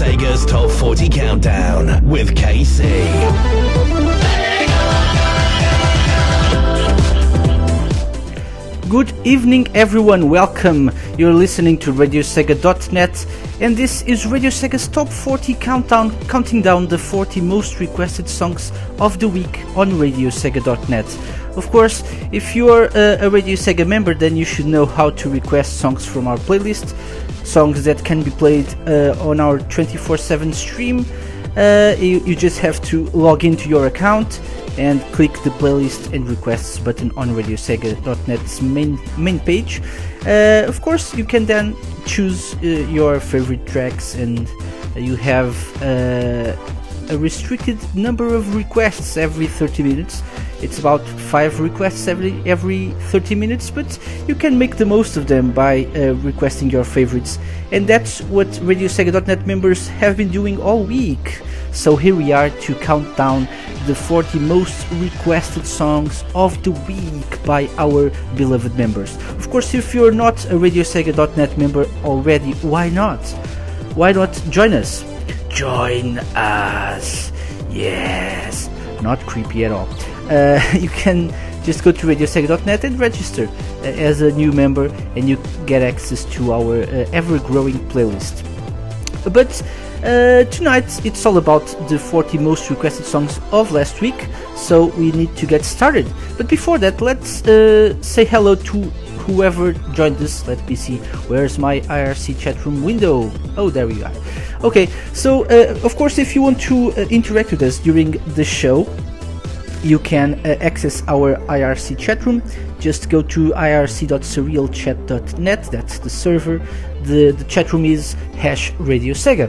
Sega's Top 40 Countdown with KC. Good evening, everyone. Welcome. You're listening to RadioSega.net, and this is Radio Sega's Top 40 Countdown, counting down the 40 most requested songs of the week on RadioSega.net. Of course, if you're a, a Radio Sega member, then you should know how to request songs from our playlist, songs that can be played uh, on our 24 7 stream. Uh, you, you just have to log into your account and click the playlist and requests button on radiosega.net's main main page. Uh, of course, you can then choose uh, your favorite tracks, and you have uh, a restricted number of requests every 30 minutes. It's about five requests every every 30 minutes, but you can make the most of them by uh, requesting your favorites, and that's what RadioSega.net members have been doing all week. So here we are to count down the 40 most requested songs of the week by our beloved members. Of course, if you're not a RadioSega.net member already, why not? Why not join us? Join us! Yes! Not creepy at all. Uh, you can just go to radiosega.net and register uh, as a new member, and you get access to our uh, ever growing playlist. But uh, tonight it's all about the 40 most requested songs of last week, so we need to get started. But before that, let's uh, say hello to whoever joined us. Let me see, where's my IRC chat room window? Oh, there we are. Okay, so uh, of course, if you want to uh, interact with us during the show, you can uh, access our IRC chat room. Just go to irc.surrealchat.net, that's the server. The, the chat room is hash Radio Sega.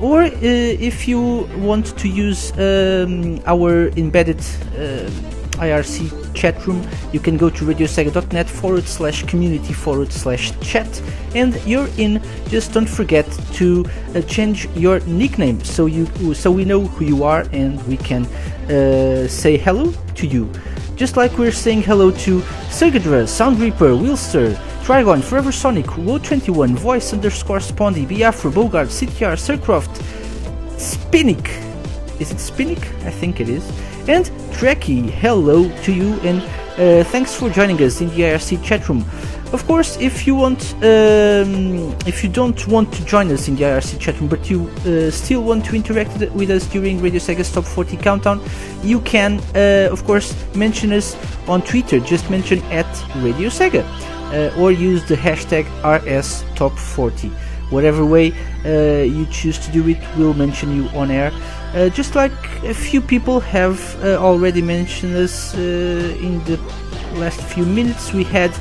Or uh, if you want to use um, our embedded uh, IRC chat room, you can go to radiosega.net forward slash community forward slash chat and you're in. Just don't forget to uh, change your nickname so you so we know who you are and we can uh, say hello to you. Just like we're saying hello to Sergadra, Sound Reaper, Wilster, Trigon, Forever Sonic, Wo21, Voice underscore Spondy, Biafra, Bogart, CTR, Sircroft, Spinnick. Is it Spinnick? I think it is. And Trekkie, hello to you and uh, thanks for joining us in the IRC chat room. Of course, if you want, um, if you don't want to join us in the IRC chat room, but you uh, still want to interact with us during Radio Sega's Top 40 Countdown, you can, uh, of course, mention us on Twitter. Just mention at Radio Sega, uh, or use the hashtag RS Top 40. Whatever way uh, you choose to do it, we'll mention you on air. Uh, just like a few people have uh, already mentioned us uh, in the last few minutes, we had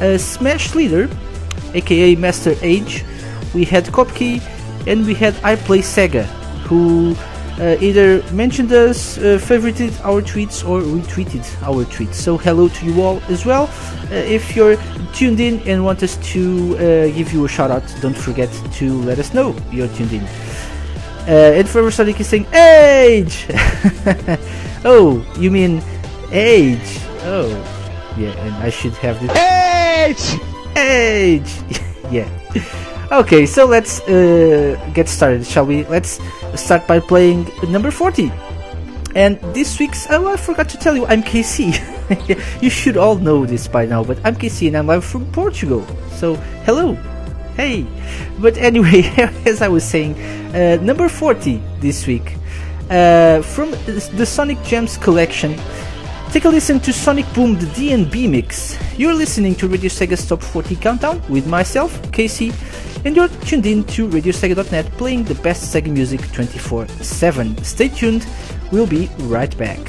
uh, Smash Leader, aka Master Age, we had Kopke, and we had I Play Sega, who uh, either mentioned us, uh, favorited our tweets, or retweeted our tweets. So hello to you all as well. Uh, if you're tuned in and want us to uh, give you a shout out, don't forget to let us know you're tuned in. Uh, and Forever Sonic is saying age. oh, you mean age? Oh, yeah. And I should have this Age! age. yeah. Okay, so let's uh, get started, shall we? Let's start by playing number 40. And this week's, oh, I forgot to tell you, I'm KC. you should all know this by now, but I'm KC and I'm live from Portugal. So, hello. Hey. But anyway, as I was saying, uh, number 40 this week. Uh, from the Sonic Gems collection, Take a listen to Sonic Boom, the D&B mix. You're listening to Radio Sega's Top 40 Countdown with myself, KC, and you're tuned in to RadioSega.net playing the best Sega music 24-7. Stay tuned, we'll be right back.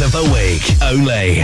Of the week. Only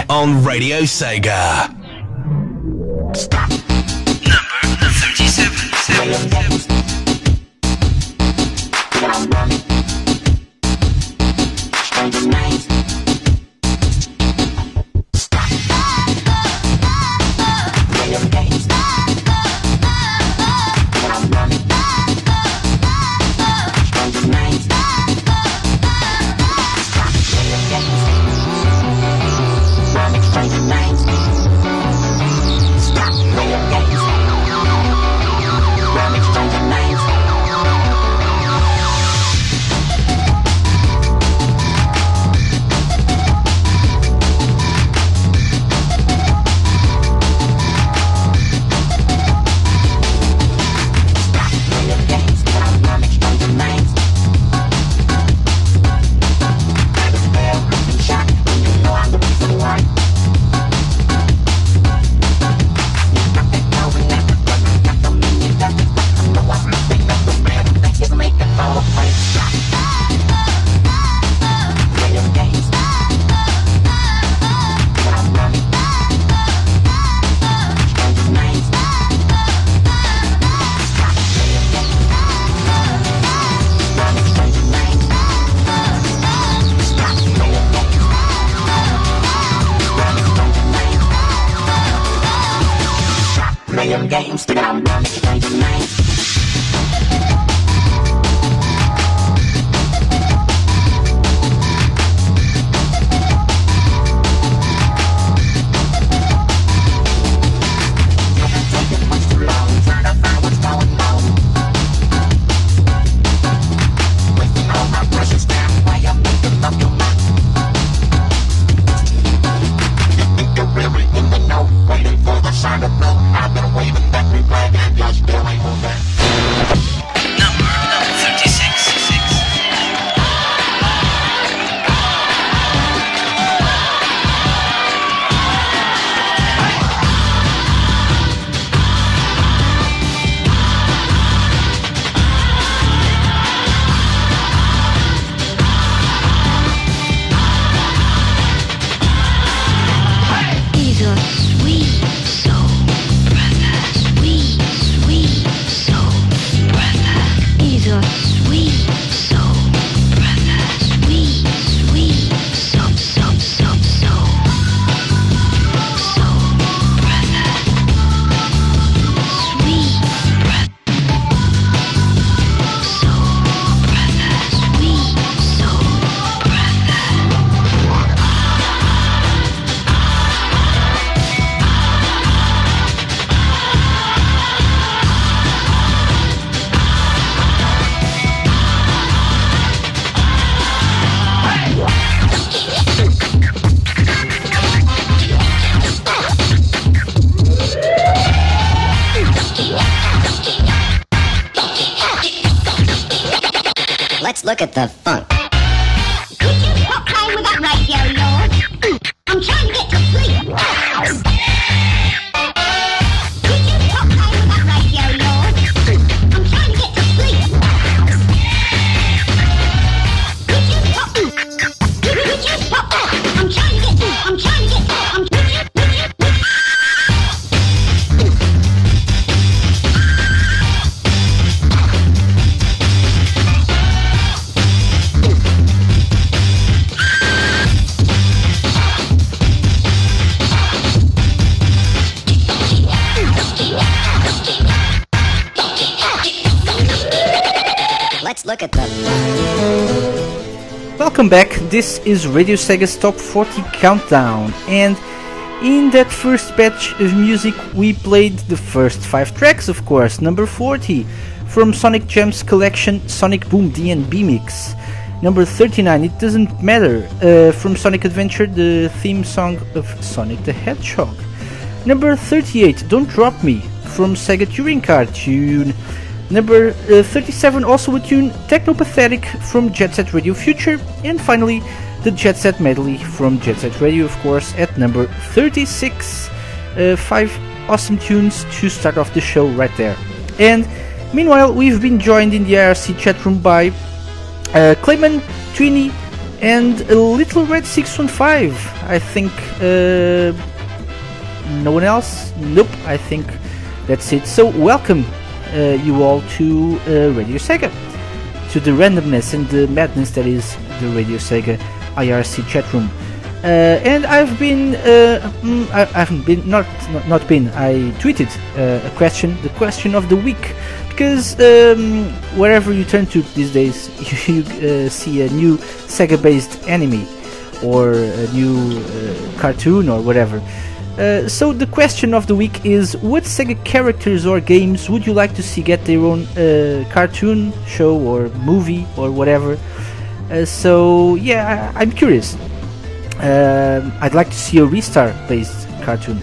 look is Radio Sega's Top 40 Countdown, and in that first batch of music we played the first 5 tracks, of course, number 40 from Sonic Gems collection Sonic Boom DNB Mix. Number 39, It Doesn't Matter, uh, from Sonic Adventure, the theme song of Sonic the Hedgehog. Number 38, Don't Drop Me, from Sega Touring Car tune. Number uh, 37, also a tune Teknopathetic from Jet Set Radio Future. And finally, the Jet Set medley from Jet Set Radio, of course, at number 36. Uh, five awesome tunes to start off the show right there. And Meanwhile, we've been joined in the IRC chat room by uh, Clayman, and Little Red 615. I think uh, no one else? Nope, I think that's it. So, welcome uh, you all to uh, Radio Sega, to the randomness and the madness that is the Radio Sega IRC chat room. Uh, and I've been, uh, mm, I, I haven't been, not, not, been, I tweeted uh, a question, the question of the week, because um, wherever you turn to these days, you, uh, see a new Sega-based anime or a new uh, cartoon or whatever. Uh, so the question of the week is: What Sega characters or games would you like to see get their own cartoon, show, or movie, or whatever? Uh, so yeah, I, I'm curious. Um, I'd like to see a Ristar-based cartoon.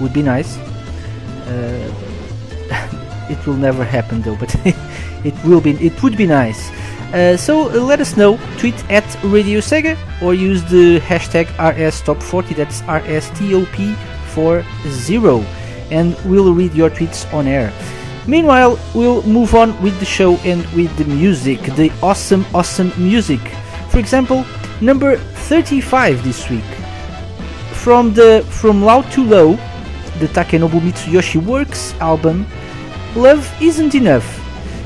Would be nice. Uh, it will never happen though, but it will be. It would be nice. Uh, so uh, let us know. Tweet at Radio Sega or use the hashtag RSTop40. That's RSTOP40, and we'll read your tweets on air. Meanwhile, we'll move on with the show and with the music, the awesome, awesome music. For example, number 35 this week from the From Loud to Low, the Takenobu Mitsuyoshi Works album. Love isn't enough.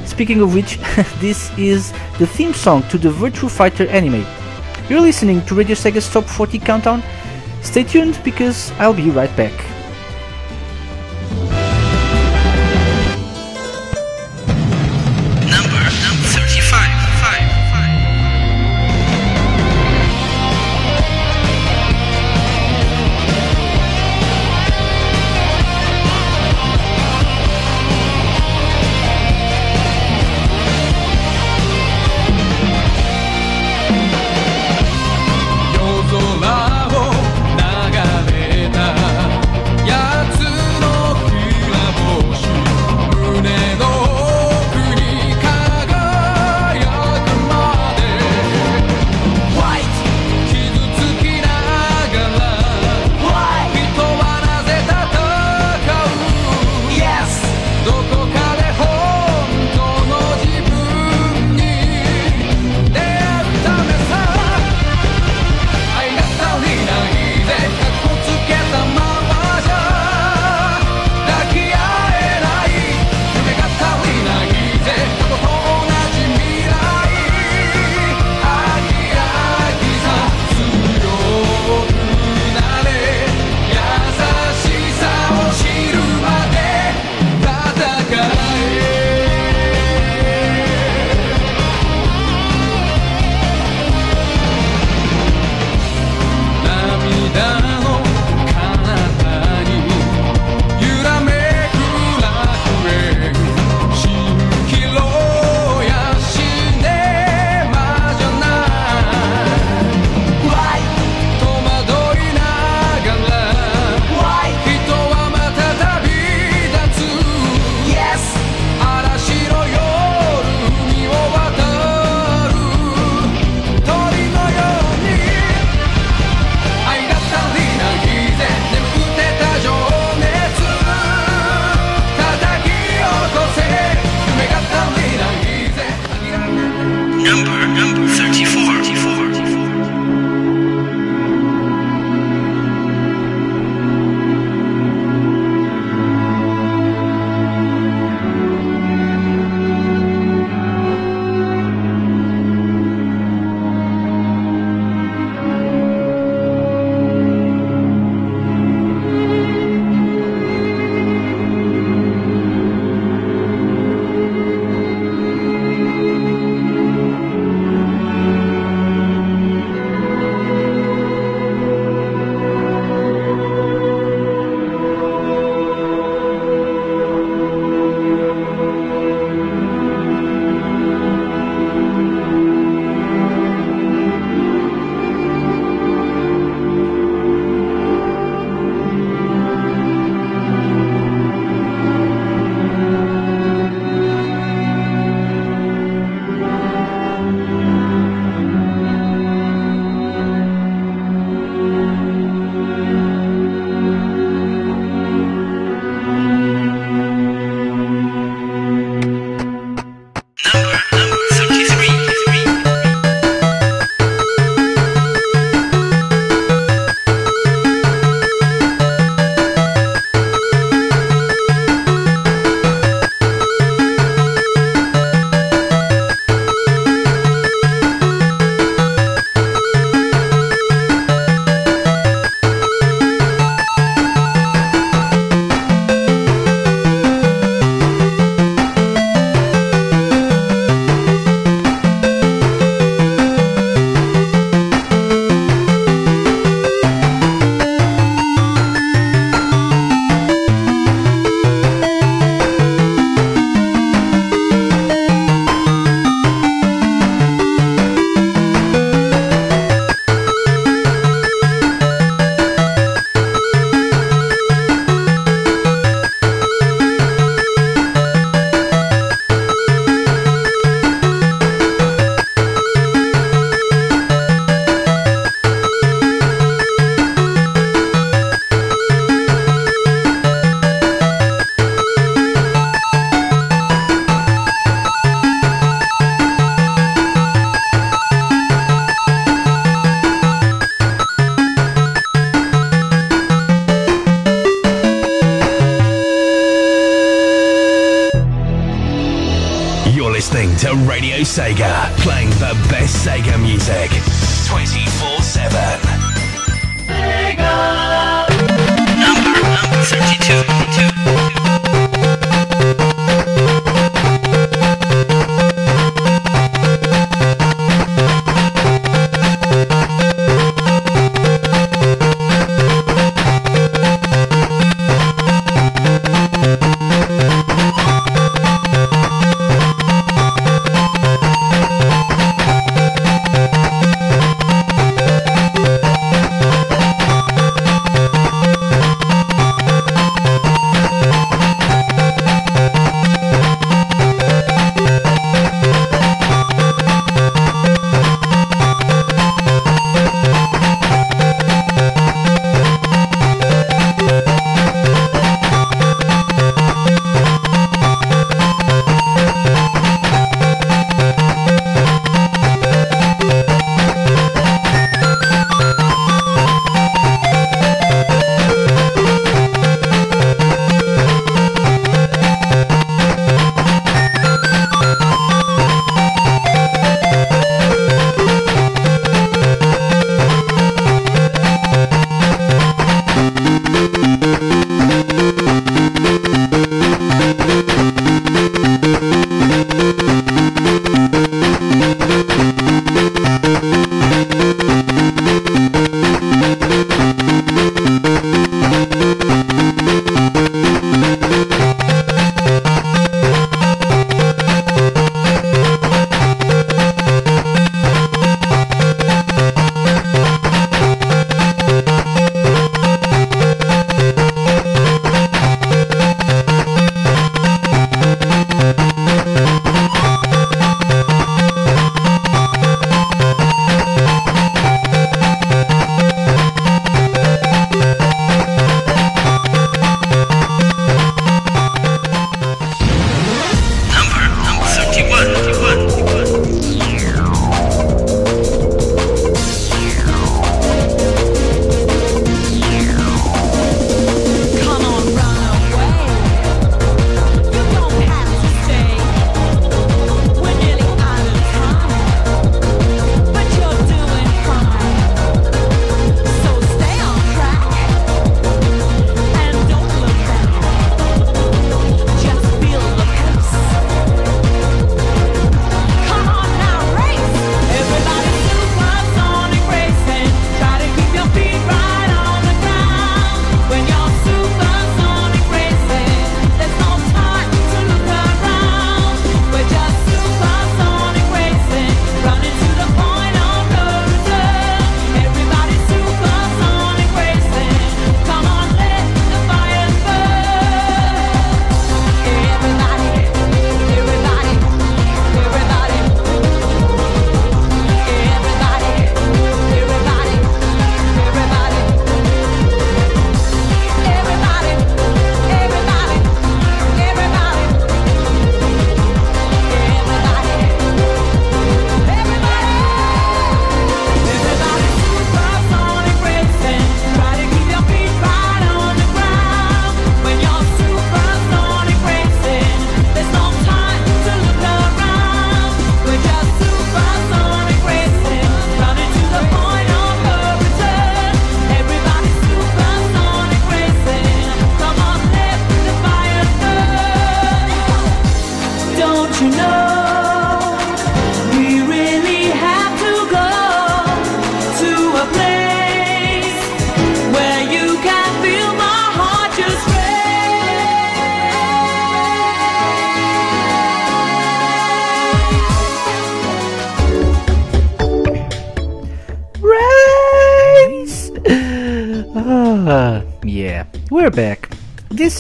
Speaking of which, this is the theme song to the Virtua Fighter anime. You're listening to Radio Sega's Top 40 Countdown. Stay tuned because I'll be right back.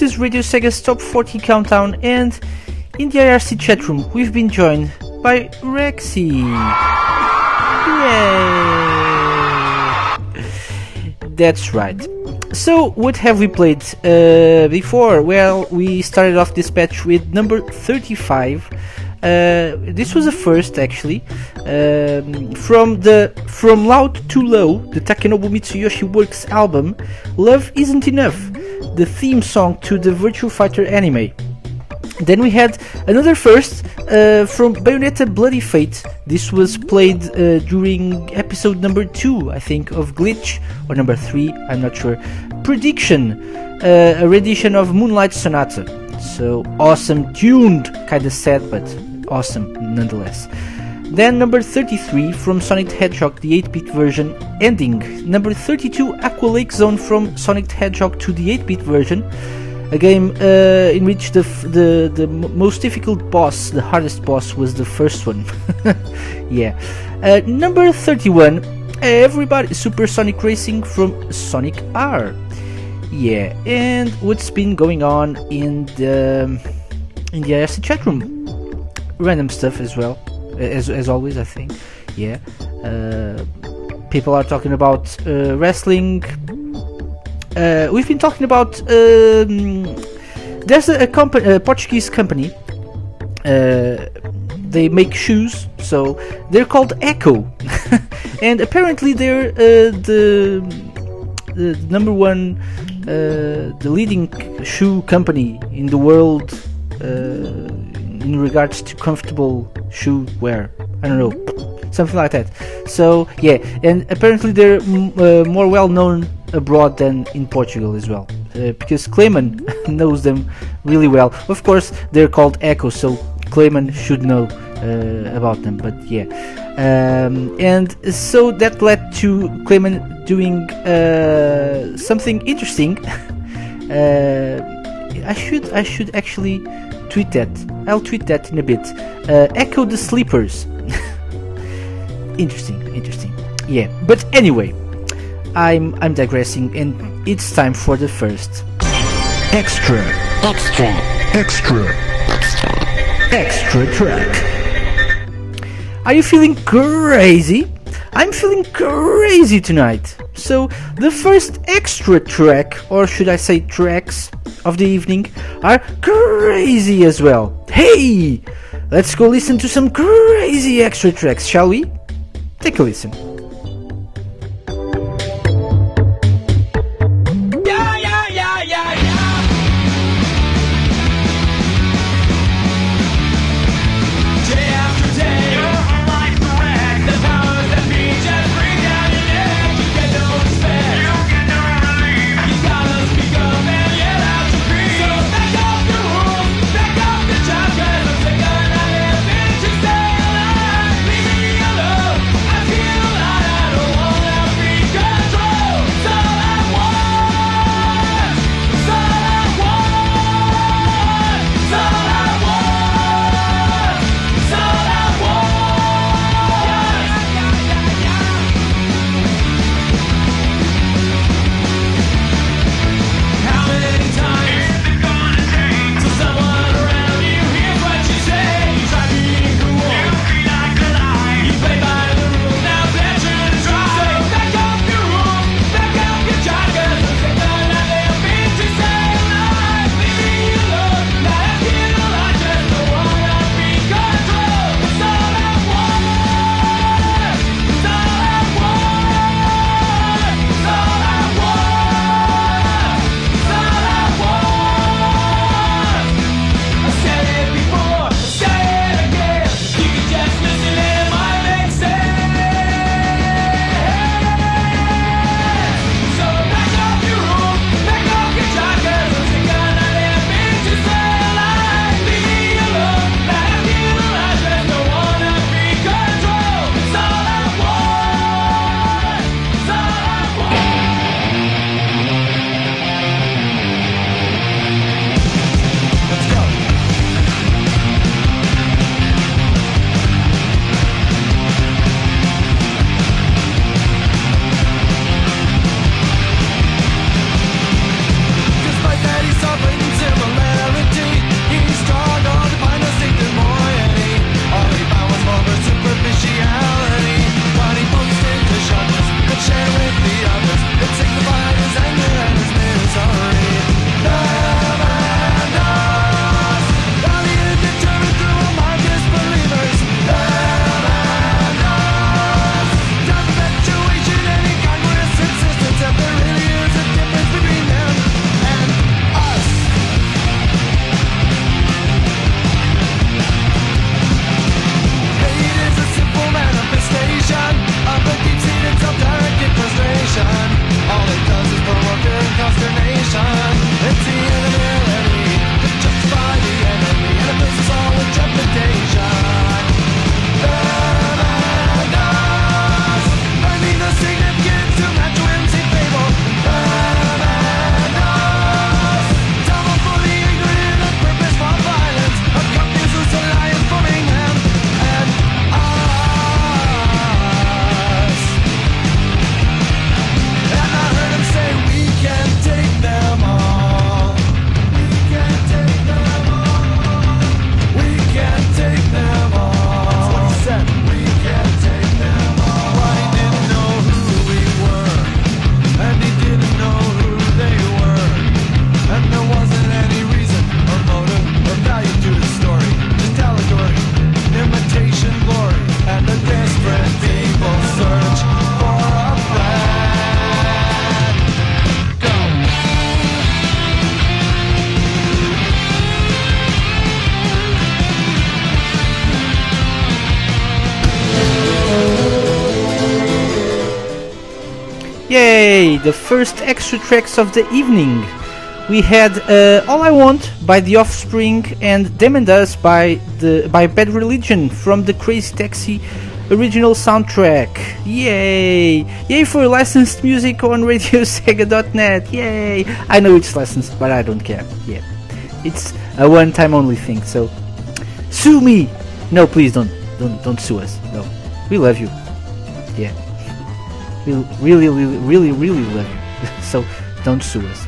This is Radio Sega's Top 40 Countdown, and in the IRC chat room, we've been joined by Rexy. Yay! That's right. So, what have we played uh, before? Well, we started off this patch with number 35. Uh, this was a first actually um, from the from loud to low the takenobu mitsuyoshi works album love isn't enough the theme song to the Virtua Fighter anime. Then we had another first uh, from Bayonetta Bloody Fate. This was played uh, during episode number 2, I think, of Glitch, or number 3, I'm not sure. Prediction, uh, a rendition of Moonlight Sonata. So awesome, tuned, kinda sad, but awesome nonetheless. Then number 33 from Sonic the Hedgehog, the 8-bit version, ending. Number 32 Aqua Lake Zone from Sonic the Hedgehog 2 the 8-bit version. A game uh, in which the, f- the the most difficult boss, the hardest boss, was the first one. yeah. Uh, number 31, everybody, Super Sonic Racing from Sonic R. Yeah, and what's been going on in the in the IRC chat room? Random stuff as well, as as always. I think. Yeah. Uh, people are talking about uh, wrestling. Uh, we've been talking about. Um, there's a, a company, a Portuguese company. Uh, they make shoes, so they're called Ecco, and apparently they're uh, the the number one, uh, the leading shoe company in the world in regards to comfortable shoe wear. I don't know, something like that. So yeah, and apparently they're mm, uh, more well known abroad than in Portugal as well, uh, because Clayman knows them really well. Of course, they're called Ecco, so Clayman should know uh, about them. But yeah, um, and so that led to Clayman doing uh, something interesting. uh, I should I should actually tweet that. I'll tweet that in a bit. Uh, Ecco the Sleepers. interesting, interesting. Yeah, but anyway, I'm I'm digressing, and it's time for the first extra Extra. Extra. extra track. Are you feeling crazy? I'm feeling crazy tonight. So, the first extra track, or should I say tracks, of the evening are crazy as well. Hey! Let's go listen to some crazy extra tracks, shall we? Take a listen. The first extra tracks of the evening. We had uh, "All I Want" by The Offspring and "Them and Us" by the by Bad Religion from the Crazy Taxi original soundtrack. Yay! Yay for licensed music on RadioSega.net. Yay! I know it's licensed, but I don't care. Yeah, it's a one-time only thing. So sue me. No, please don't don't don't sue us. No, we love you. We really really really really love you. so don't sue us.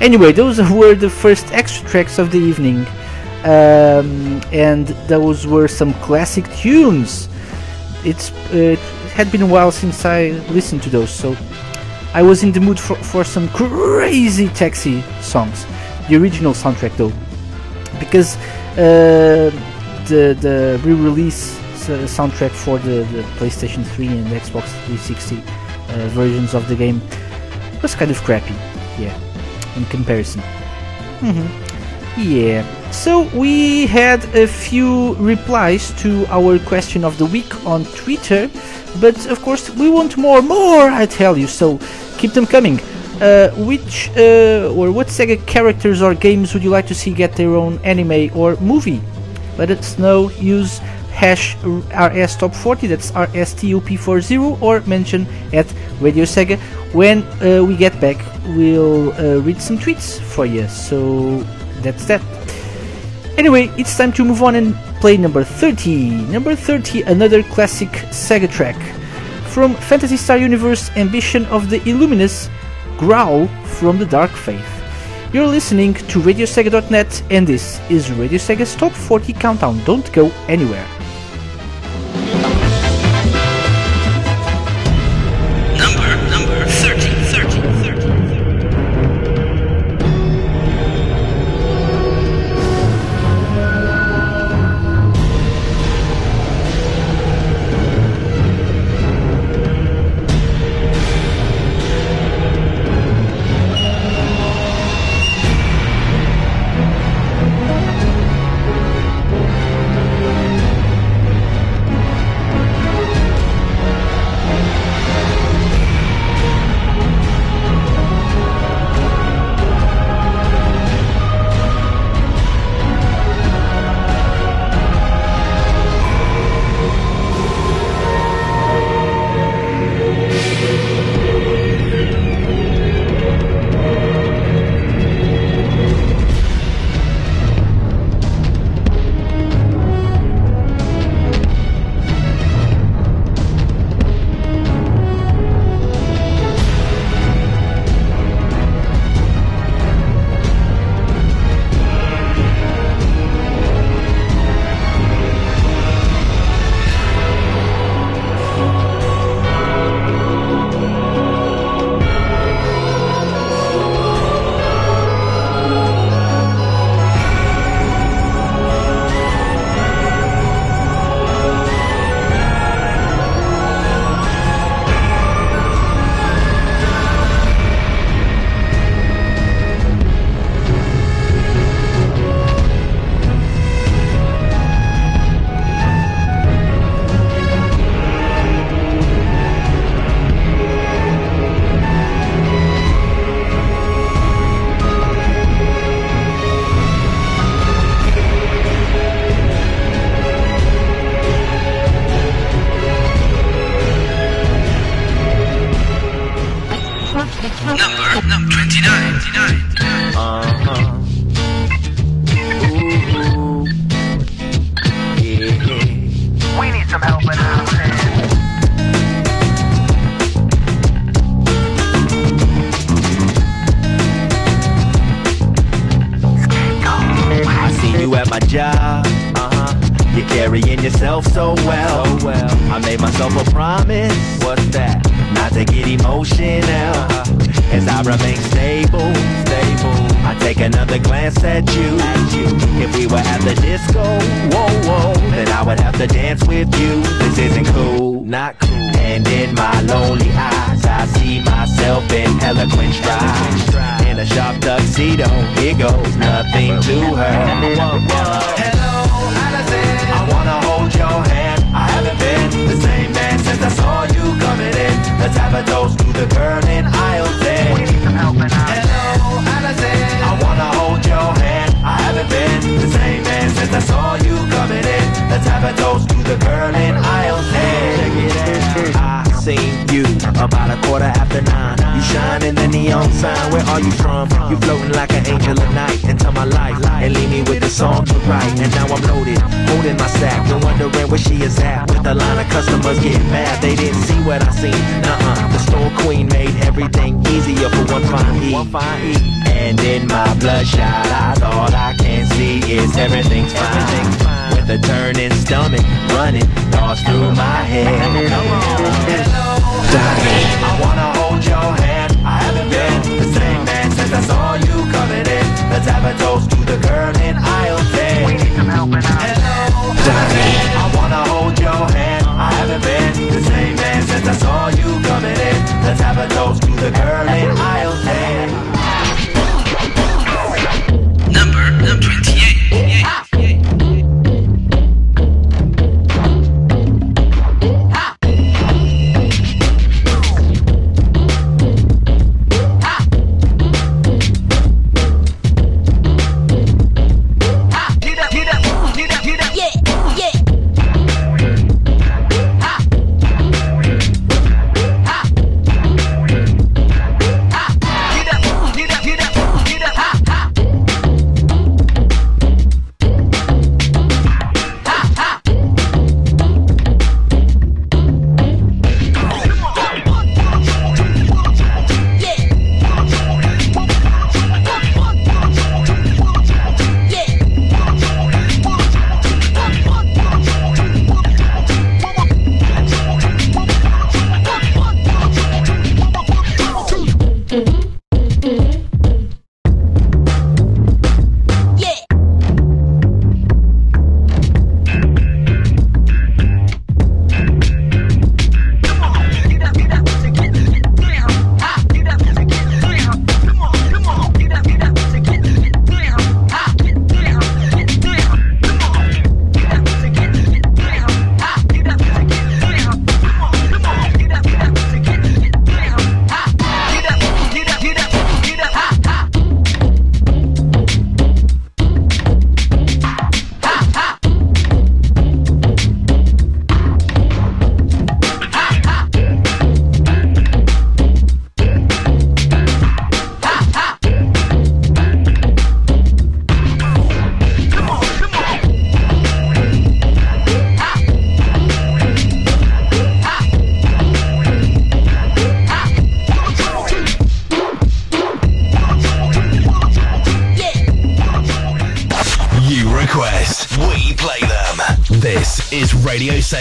Anyway, those were the first extra tracks of the evening, um, and those were some classic tunes. It's uh, it had been a while since I listened to those, so I was in the mood for, for some crazy taxi songs. The original soundtrack, though, because uh, the the re-release uh, soundtrack for the, the PlayStation 3 and Xbox 360 uh, versions of the game was kind of crappy. Yeah, in comparison. Yeah. So we had a few replies to our question of the week on Twitter, but of course we want more, more. I tell you. So keep them coming. Uh, which uh, or what Sega characters or games would you like to see get their own anime or movie? Let us know. Use hash RS Top 40. That's RSTOP40 or mention at Radio Sega. When uh, we get back, we'll uh, read some tweets for you. So that's that. Anyway, it's time to move on and play number 30. Number 30, another classic Sega track. From Phantasy Star Universe Ambition of the Illuminus, Growl from the Dark Faith. You're listening to RadioSega.net and this is Radio Sega's Top 40 Countdown. Don't go anywhere.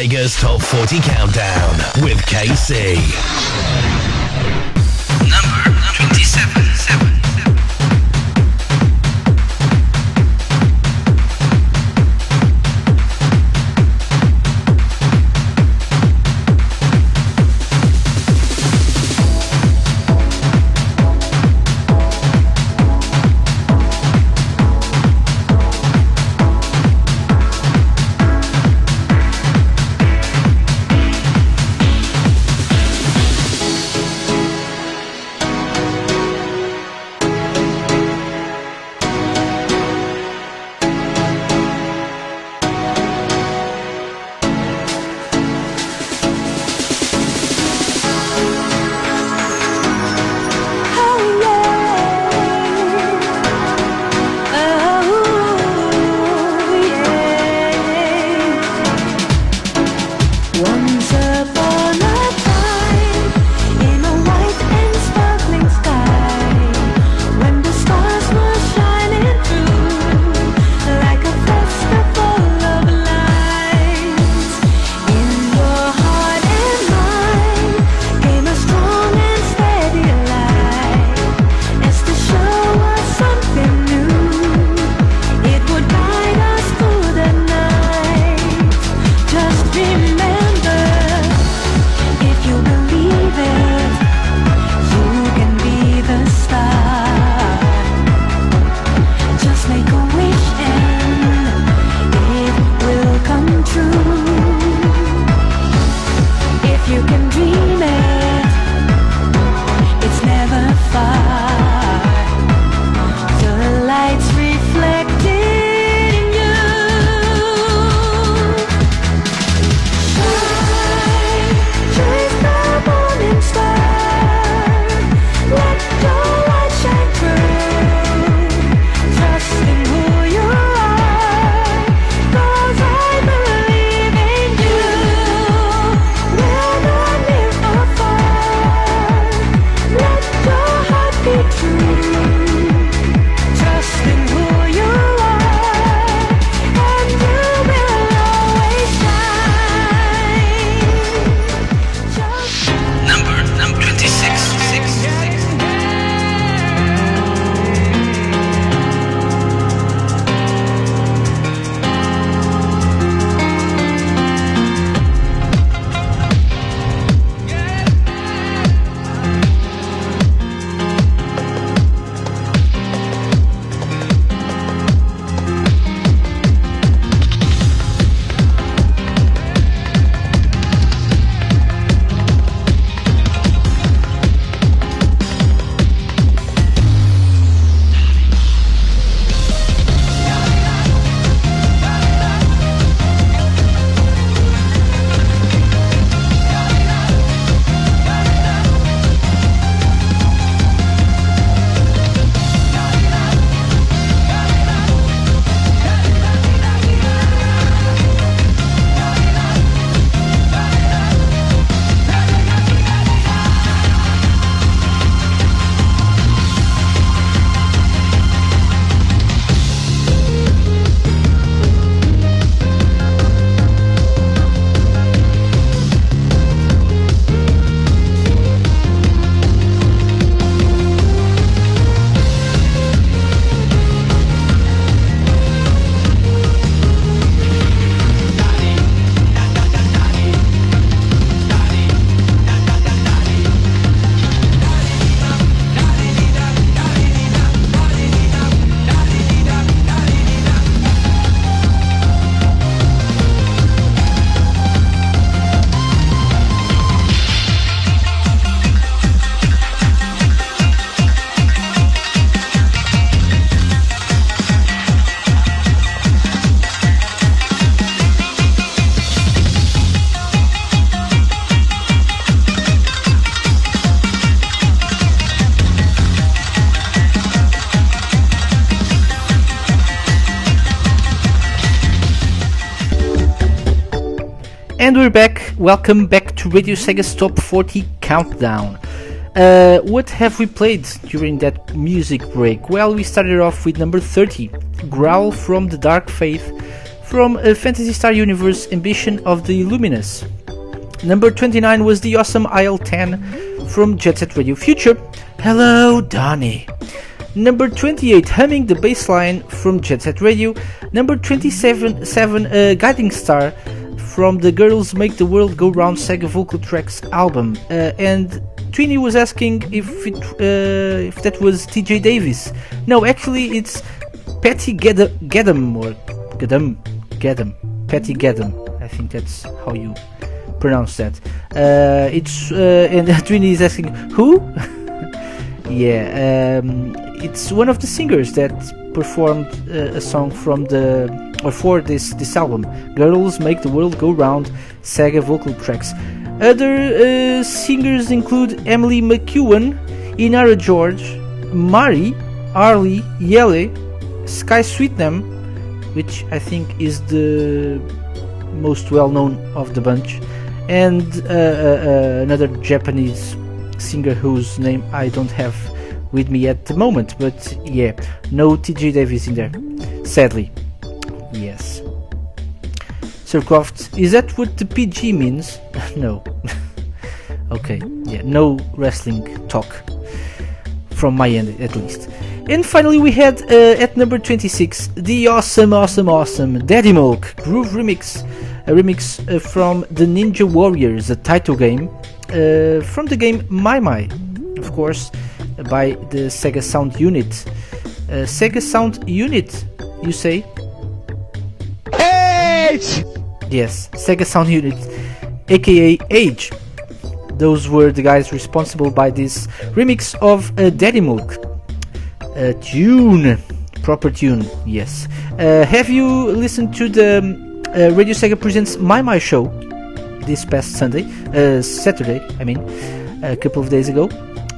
Top 40 Countdown with KC. And we're back. Welcome back to Radio Sega's Top 40 Countdown. Uh, what have we played during that music break? Well, we started off with number 30, Growl from the Dark Faith, from a Phantasy Star Universe Ambition of the Luminous. Number 29 was the awesome Aisle 10 from Jet Set Radio Future. Hello, Donny. Number 28, Humming the Bassline from Jet Set Radio. Number 27, seven, uh, Guiding Star from the Girls Make the World Go Round Sega Vocal Tracks album. Uh, and Trini was asking if it, uh, if that was TJ Davis. No, actually, it's Patty Gedem or Gedem, Gedem, Patty Gedem. I think that's how you pronounce that. Uh, it's uh, and Trini is asking who. yeah, um, it's one of the singers that performed uh, a song from the or for this this album. Girls Make the World Go Round, Sega vocal tracks. Other uh, singers include Emily McEwen, Inara George, Mari, Arlie, Yele, Sky Sweetnam, which I think is the most well known of the bunch, and uh, uh, uh, another Japanese singer whose name I don't have with me at the moment. But yeah, no TJ Davis in there, sadly. Yes. Sir Croft, is that what the PG means? no. okay, yeah, no wrestling talk from my end at least. And finally, we had uh, at number 26 the awesome, awesome, awesome Daddy Milk Groove Remix, a remix uh, from the Ninja Warriors, a title game uh, from the game maimai, of course, by the Sega Sound Unit. Uh, Sega Sound Unit, you say? Yes, Sega Sound Unit, aka Age. Those were the guys responsible by this remix of uh, Daddy Milk. Uh, tune, proper tune, yes. Uh, have you listened to the um, uh, Radio Sega Presents maimai show this past Sunday, uh, Saturday, I mean, a couple of days ago?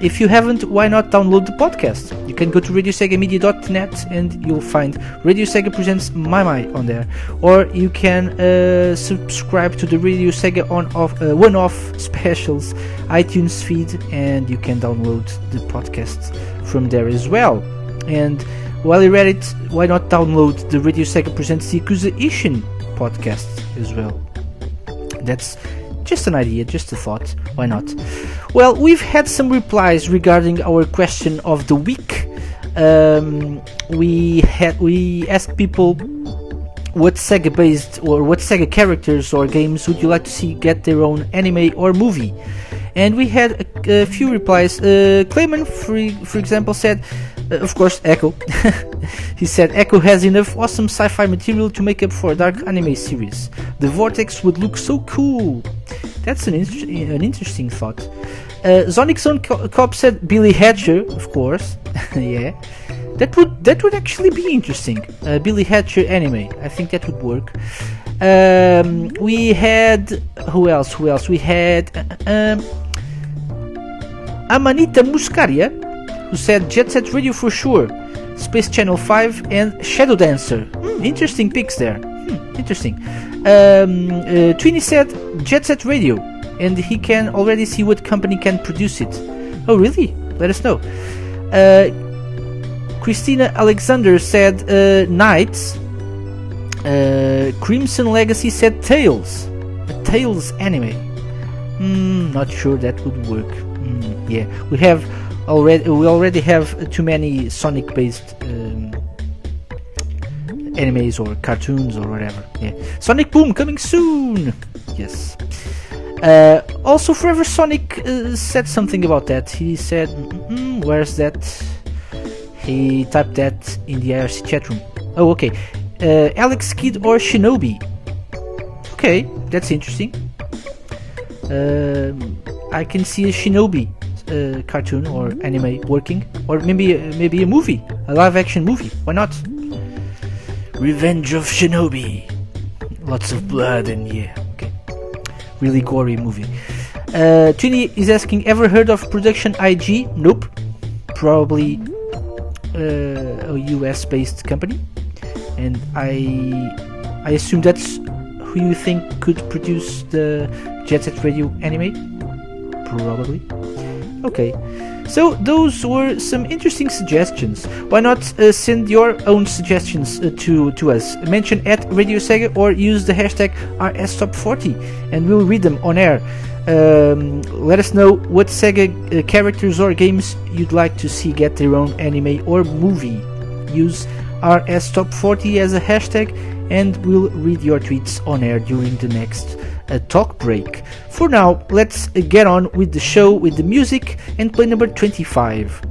If you haven't, why not download the podcast? You can go to radiosegamedia.net and you'll find Radio Sega Presents maimai on there. Or you can uh, subscribe to the Radio Sega on off uh, one-off specials iTunes feed, and you can download the podcast from there as well. And while you're at it, why not download the Radio Sega Presents Yakuza Ishin podcast as well? That's just an idea, just a thought. Why not? Well, we've had some replies regarding our question of the week. Um, we had we asked people what Sega based or what Sega characters or games would you like to see get their own anime or movie? And we had a, a few replies. Uh, Clayman, for, for example, said, uh, of course, Ecco. he said Ecco has enough awesome sci-fi material to make up for a dark anime series. The Vortex would look so cool. That's an, inter- an interesting thought. Uh, Sonic Zone Co- Cop said Billy Hatcher, of course. yeah, that would that would actually be interesting. Uh, Billy Hatcher anime. I think that would work. Um, we had who else? Who else? We had uh, um, Amanita Muscaria, who said Jet Set Radio for sure, Space Channel 5, and Shadow Dancer. Hmm, interesting picks there. Hmm, interesting. Um, uh, Twinny said Jet Set Radio, and he can already see what company can produce it. Oh, really? Let us know. Uh, Christina Alexander said uh, NiGHTS. Uh, Crimson Legacy said Tails. A Tails anime. Hmm, not sure that would work. Hmm, yeah, we have already we already have too many Sonic based um, animes or cartoons or whatever. Yeah, Sonic Boom coming soon. Yes. Uh, also, Forever Sonic uh, said something about that. He said, mm, "Where's that?" He typed that in the IRC chat room. Oh, okay. Uh, Alex Kidd or Shinobi? Okay, that's interesting. Um, I can see a Shinobi uh, cartoon or anime working, or maybe maybe a movie, a live action movie. Why not? Revenge of Shinobi. Lots of blood and yeah, okay. Really gory movie. Uh, Trini is asking, ever heard of Production IG? Nope. Probably uh, a US based company. And I I assume that's who you think could produce the Jet Set Radio anime? Probably. Okay. So those were some interesting suggestions. Why not uh, send your own suggestions uh, to to us? Mention at Radio Sega or use the hashtag RSTop40 and we'll read them on air. Um, let us know what Sega uh, characters or games you'd like to see get their own anime or movie. Use RSTop40 as a hashtag and we'll read your tweets on air during the next uh, talk break. For now, let's get on with the show with the music and play number 25.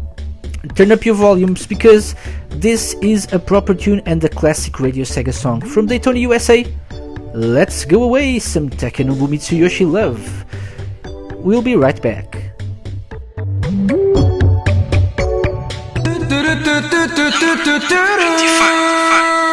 Turn up your volumes because this is a proper tune and a classic Radio Sega song from Daytona, USA. Let's go away, some Takenobu Mitsuyoshi love. We'll be right back. 込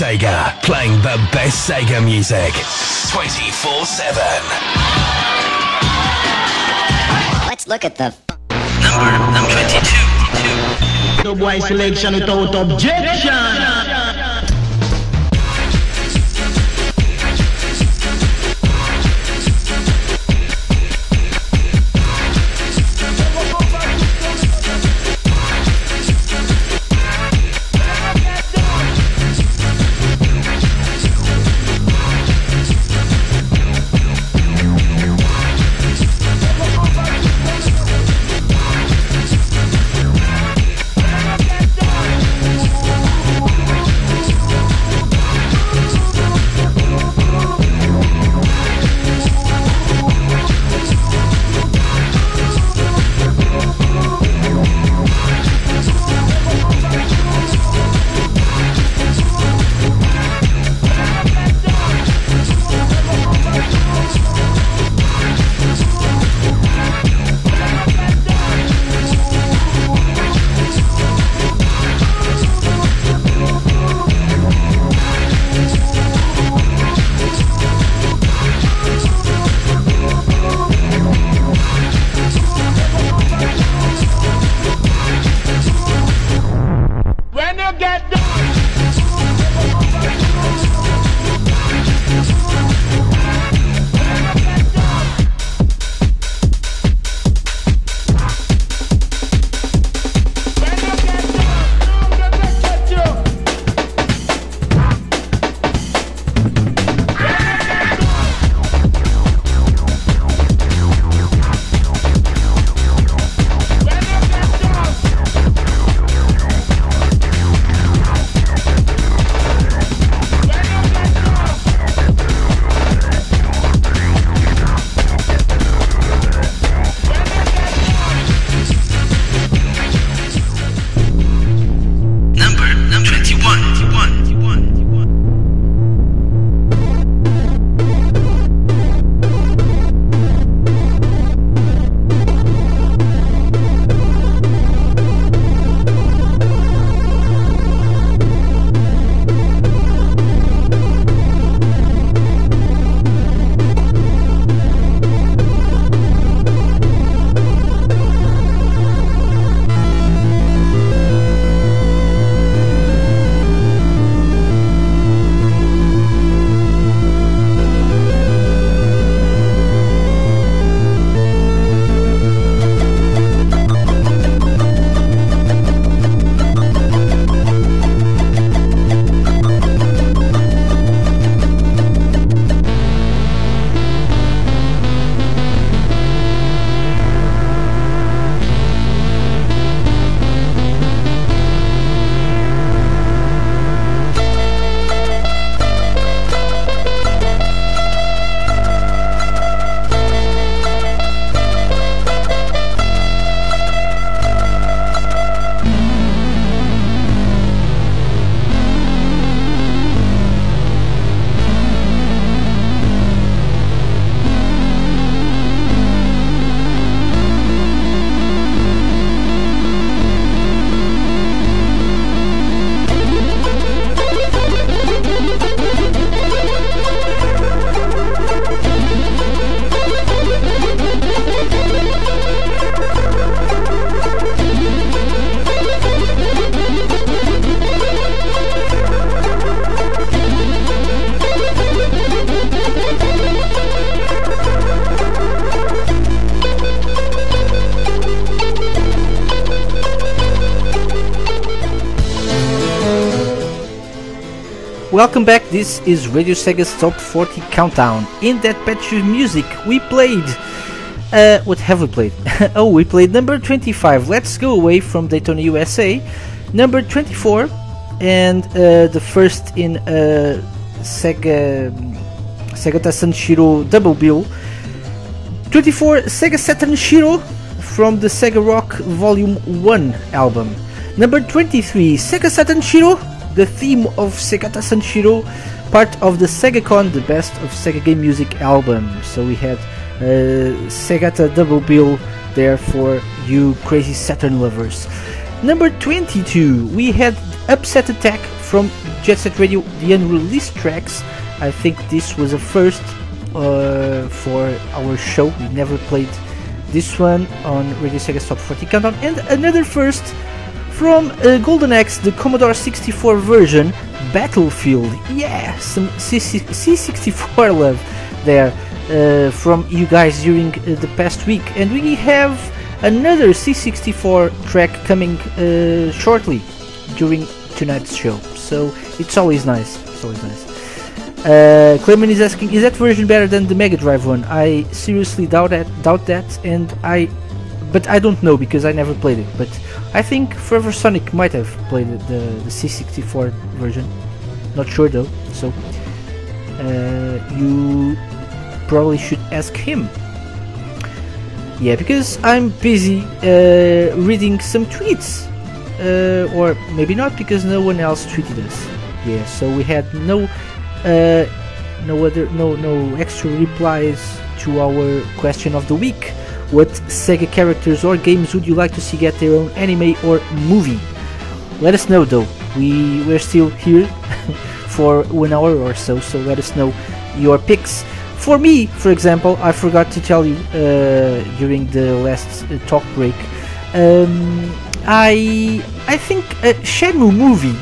Sega, playing the best Sega music 24 7. Let's look at the number, number 22. The boy selection without objection. Welcome back. This is Radio Sega's Top 40 Countdown. In that patch of music, we played. Uh, what have we played? oh, we played number 25. Let's go away from Daytona, USA. Number 24, and uh, the first in uh, Sega Segata Sanshiro Double Bill. 24 Sega Saturn Shiro from the Sega Rock Volume 1 album. Number 23 Sega Saturn Shiro, the theme of Segata Sanshiro, part of the SegaCon, the best of Sega Game Music album. So we had uh, Segata Double Bill there for you crazy Saturn lovers. Number 22 we had Upset Attack from Jet Set Radio, the unreleased tracks. I think this was a first uh, for our show. We never played this one on Radio Sega Top 40 Countdown. And another first from uh, Golden Axe, the Commodore 64 version, Battlefield. Yeah, some C- C64 love there uh, from you guys during uh, the past week. And we have another C64 track coming uh, shortly during tonight's show. So it's always nice. It's always nice. Uh, is asking, is that version better than the Mega Drive one? I seriously doubt that, doubt that, and I, but I don't know because I never played it. But I think Forever Sonic might have played the the C64 version. Not sure though. So uh, you probably should ask him. Yeah, because I'm busy uh, reading some tweets, uh, or maybe not because no one else tweeted us. Yeah, so we had no uh, no other no no extra replies to our question of the week what sega characters or games would you like to see get their own anime or movie? Let us know though. We we're still here for one hour or so so let us know your picks. For me for example i forgot to tell you uh, during the last uh, talk break um, I I think a Shenmue movie,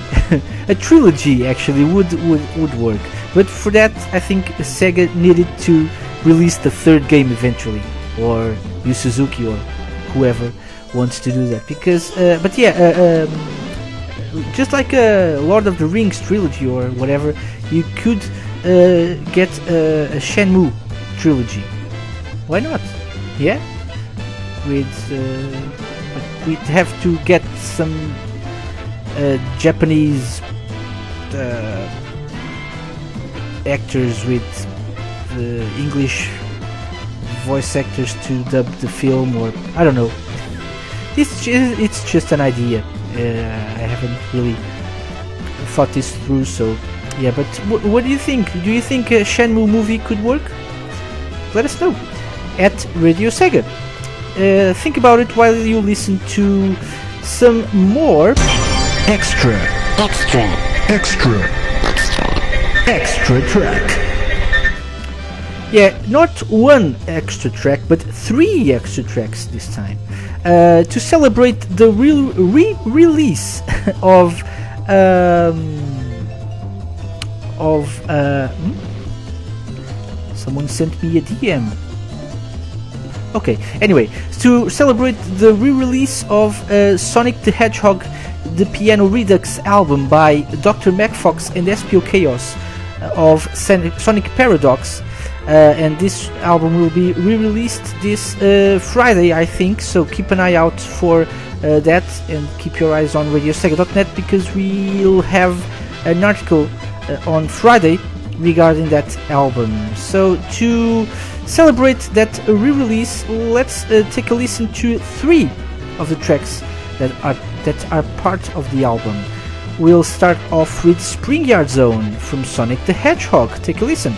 a trilogy actually would, would would work. But for that, I think Sega needed to release the third game eventually, or Yu Suzuki or whoever wants to do that. Because, uh, but yeah, uh, um, just like a Lord of the Rings trilogy or whatever, you could uh, get a, a Shenmue trilogy. Why not? Yeah. Uh, we'd have to get some uh, Japanese uh, actors with the English voice actors to dub the film, or I don't know. It's just, it's just an idea. Uh, I haven't really thought this through, so yeah. But w- what do you think? Do you think a Shenmue movie could work? Let us know at Radio Sega uh, think about it while you listen to some more extra, extra, extra, extra track. Yeah, not one extra track, but three extra tracks this time uh, to celebrate the real re-release of um, of. Uh, hmm? Someone sent me a DM. Okay, anyway, to celebrate the re-release of uh, Sonic the Hedgehog, the Piano Redux album by Dr. MacFox and SPO Chaos uh, of Sonic Paradox, and this album will be re-released this uh, Friday, I think. So keep an eye out for uh, that, and keep your eyes on RadioSega.net because we'll have an article uh, on Friday regarding that album. So to celebrate that re-release, let's uh, take a listen to three of the tracks that are that are part of the album. We'll start off with Spring Yard Zone from Sonic the Hedgehog. Take a listen.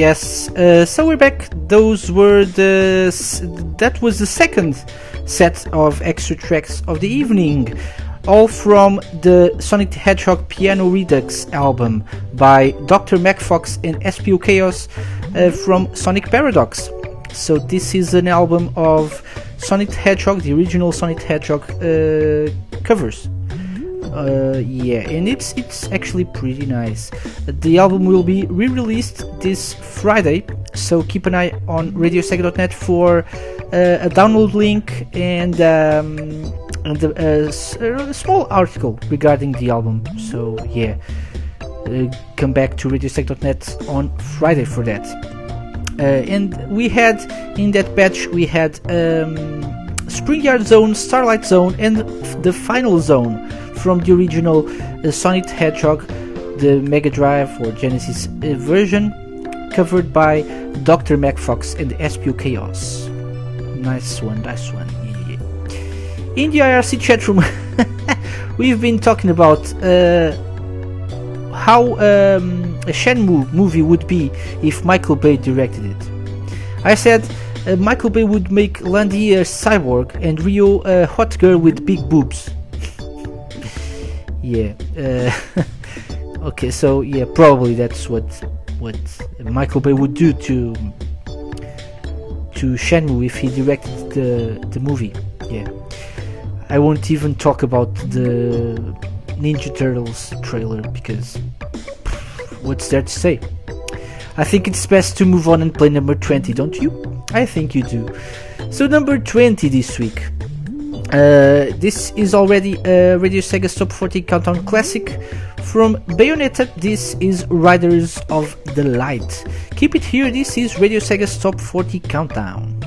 Yes, uh, so we're back. Those were the. That was the second set of extra tracks of the evening. All from the Sonic the Hedgehog Piano Redux album by Dr. MacFox and SPO Chaos uh, from Sonic Paradox. So, this is an album of Sonic the Hedgehog, the original Sonic the Hedgehog uh, covers. Uh, yeah, and it's it's actually pretty nice. The album will be re-released this Friday, so keep an eye on RadioSega.net for uh, a download link and um, and a, a s- a small article regarding the album. So yeah, uh, come back to RadioSega.net on Friday for that. Uh, and we had in that batch we had um, Spring Yard Zone, Starlight Zone, and the final zone from the original uh, Sonic the Hedgehog, the Mega Drive or Genesis uh, version, covered by Dr. MacFox and SPO Chaos. Nice one, nice one. Yeah. In the IRC chat room, we've been talking about uh, how um, a Shenmue movie would be if Michael Bay directed it. I said uh, Michael Bay would make Lan Di a cyborg and Ryo a hot girl with big boobs. Yeah. Uh, okay, so yeah, probably that's what what Michael Bay would do to to Shenmue if he directed the the movie. Yeah. I won't even talk about the Ninja Turtles trailer because what's there to say? I think it's best to move on and play number 20, don't you? I think you do. So, number 20 this week. Uh, this is already a Radio Sega Top 40 Countdown Classic. From Bayonetta, this is Riders of the Light. Keep it here, this is Radio Sega's Top 40 Countdown.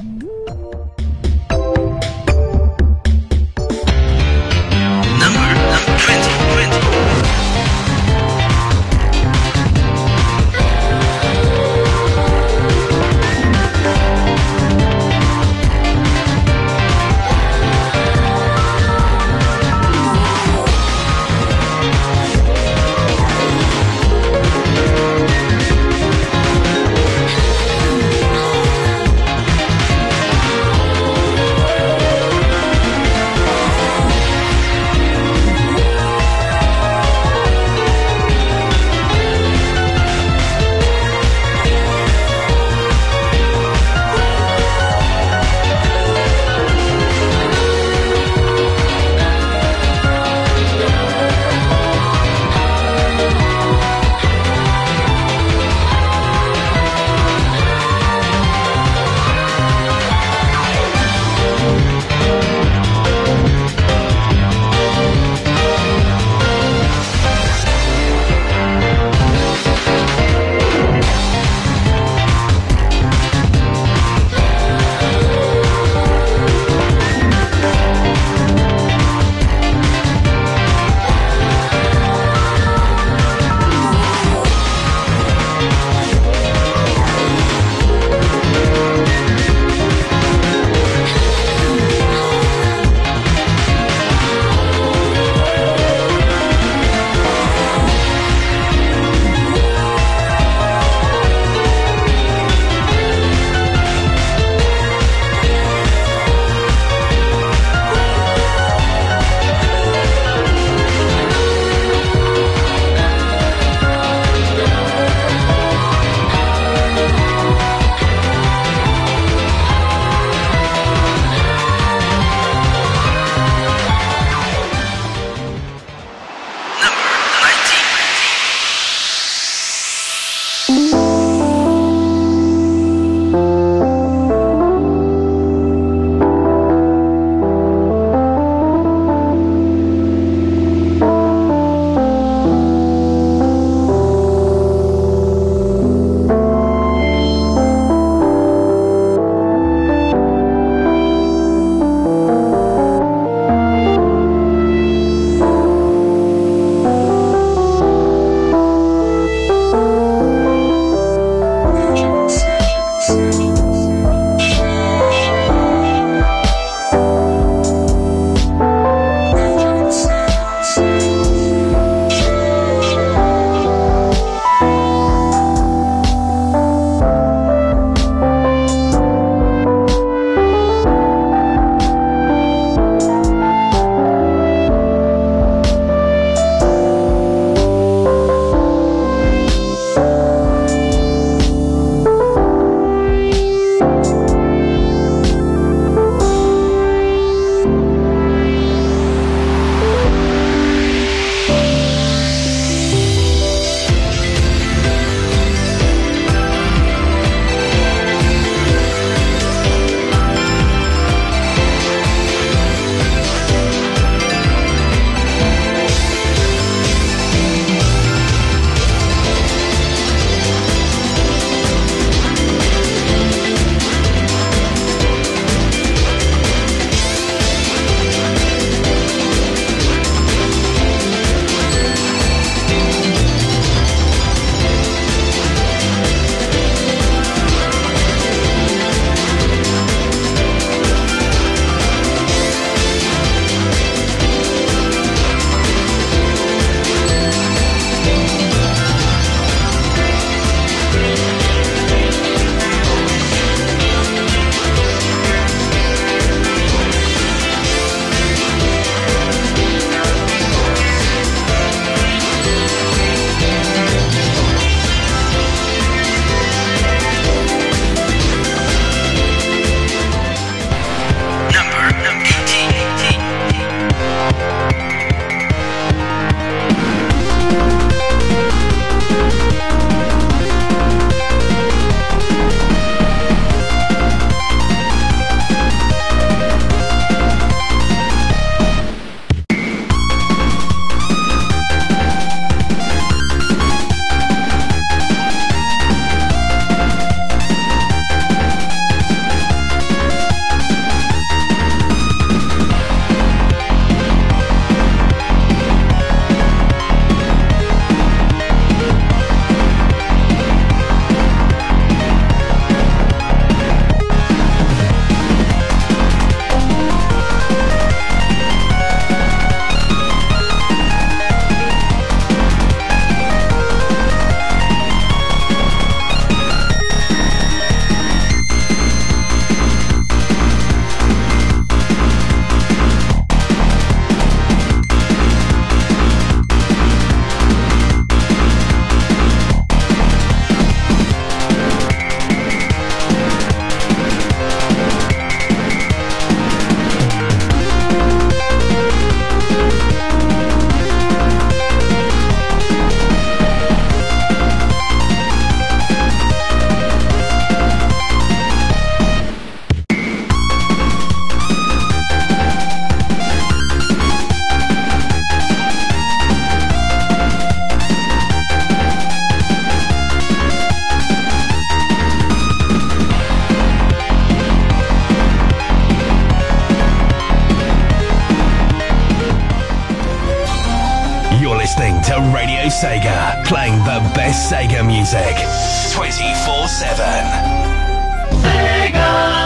Sega, playing the best Sega music 24 7. Number,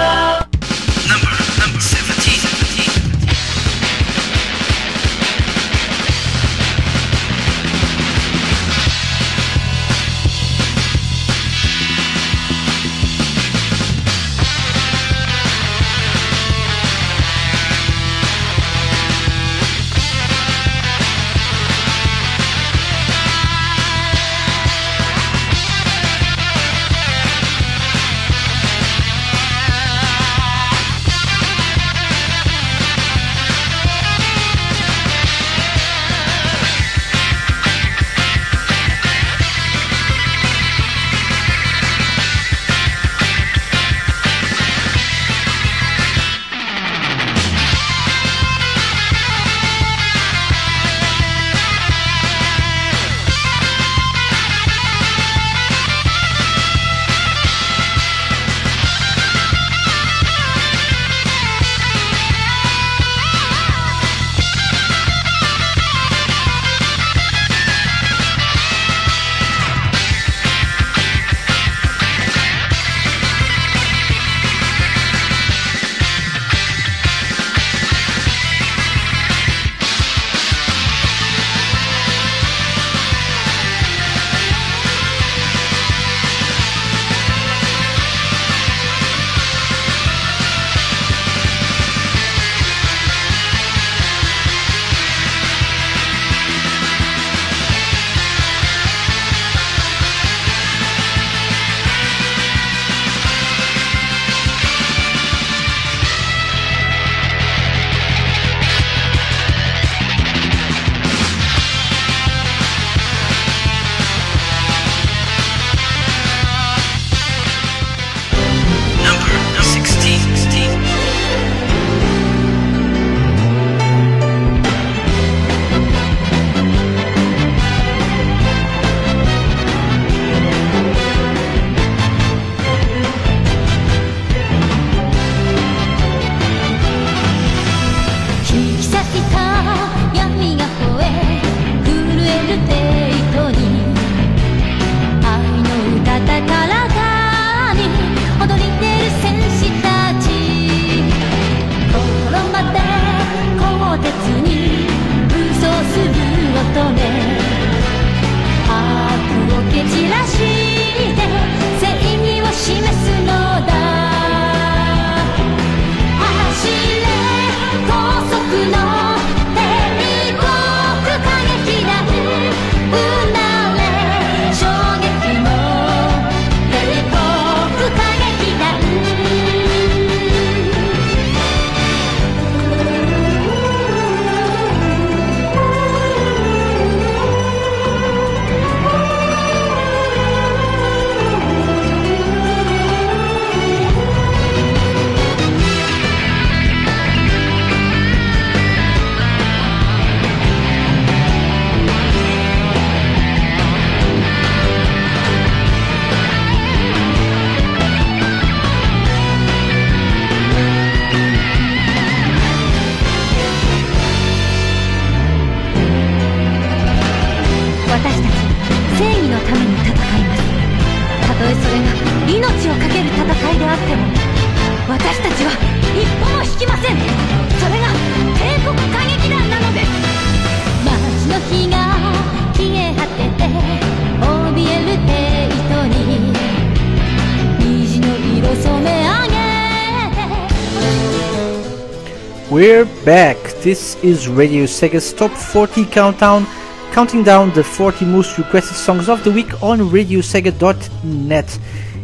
We're back. This is Radio Sega's Top 40 Countdown, counting down the 40 most requested songs of the week on RadioSega.net.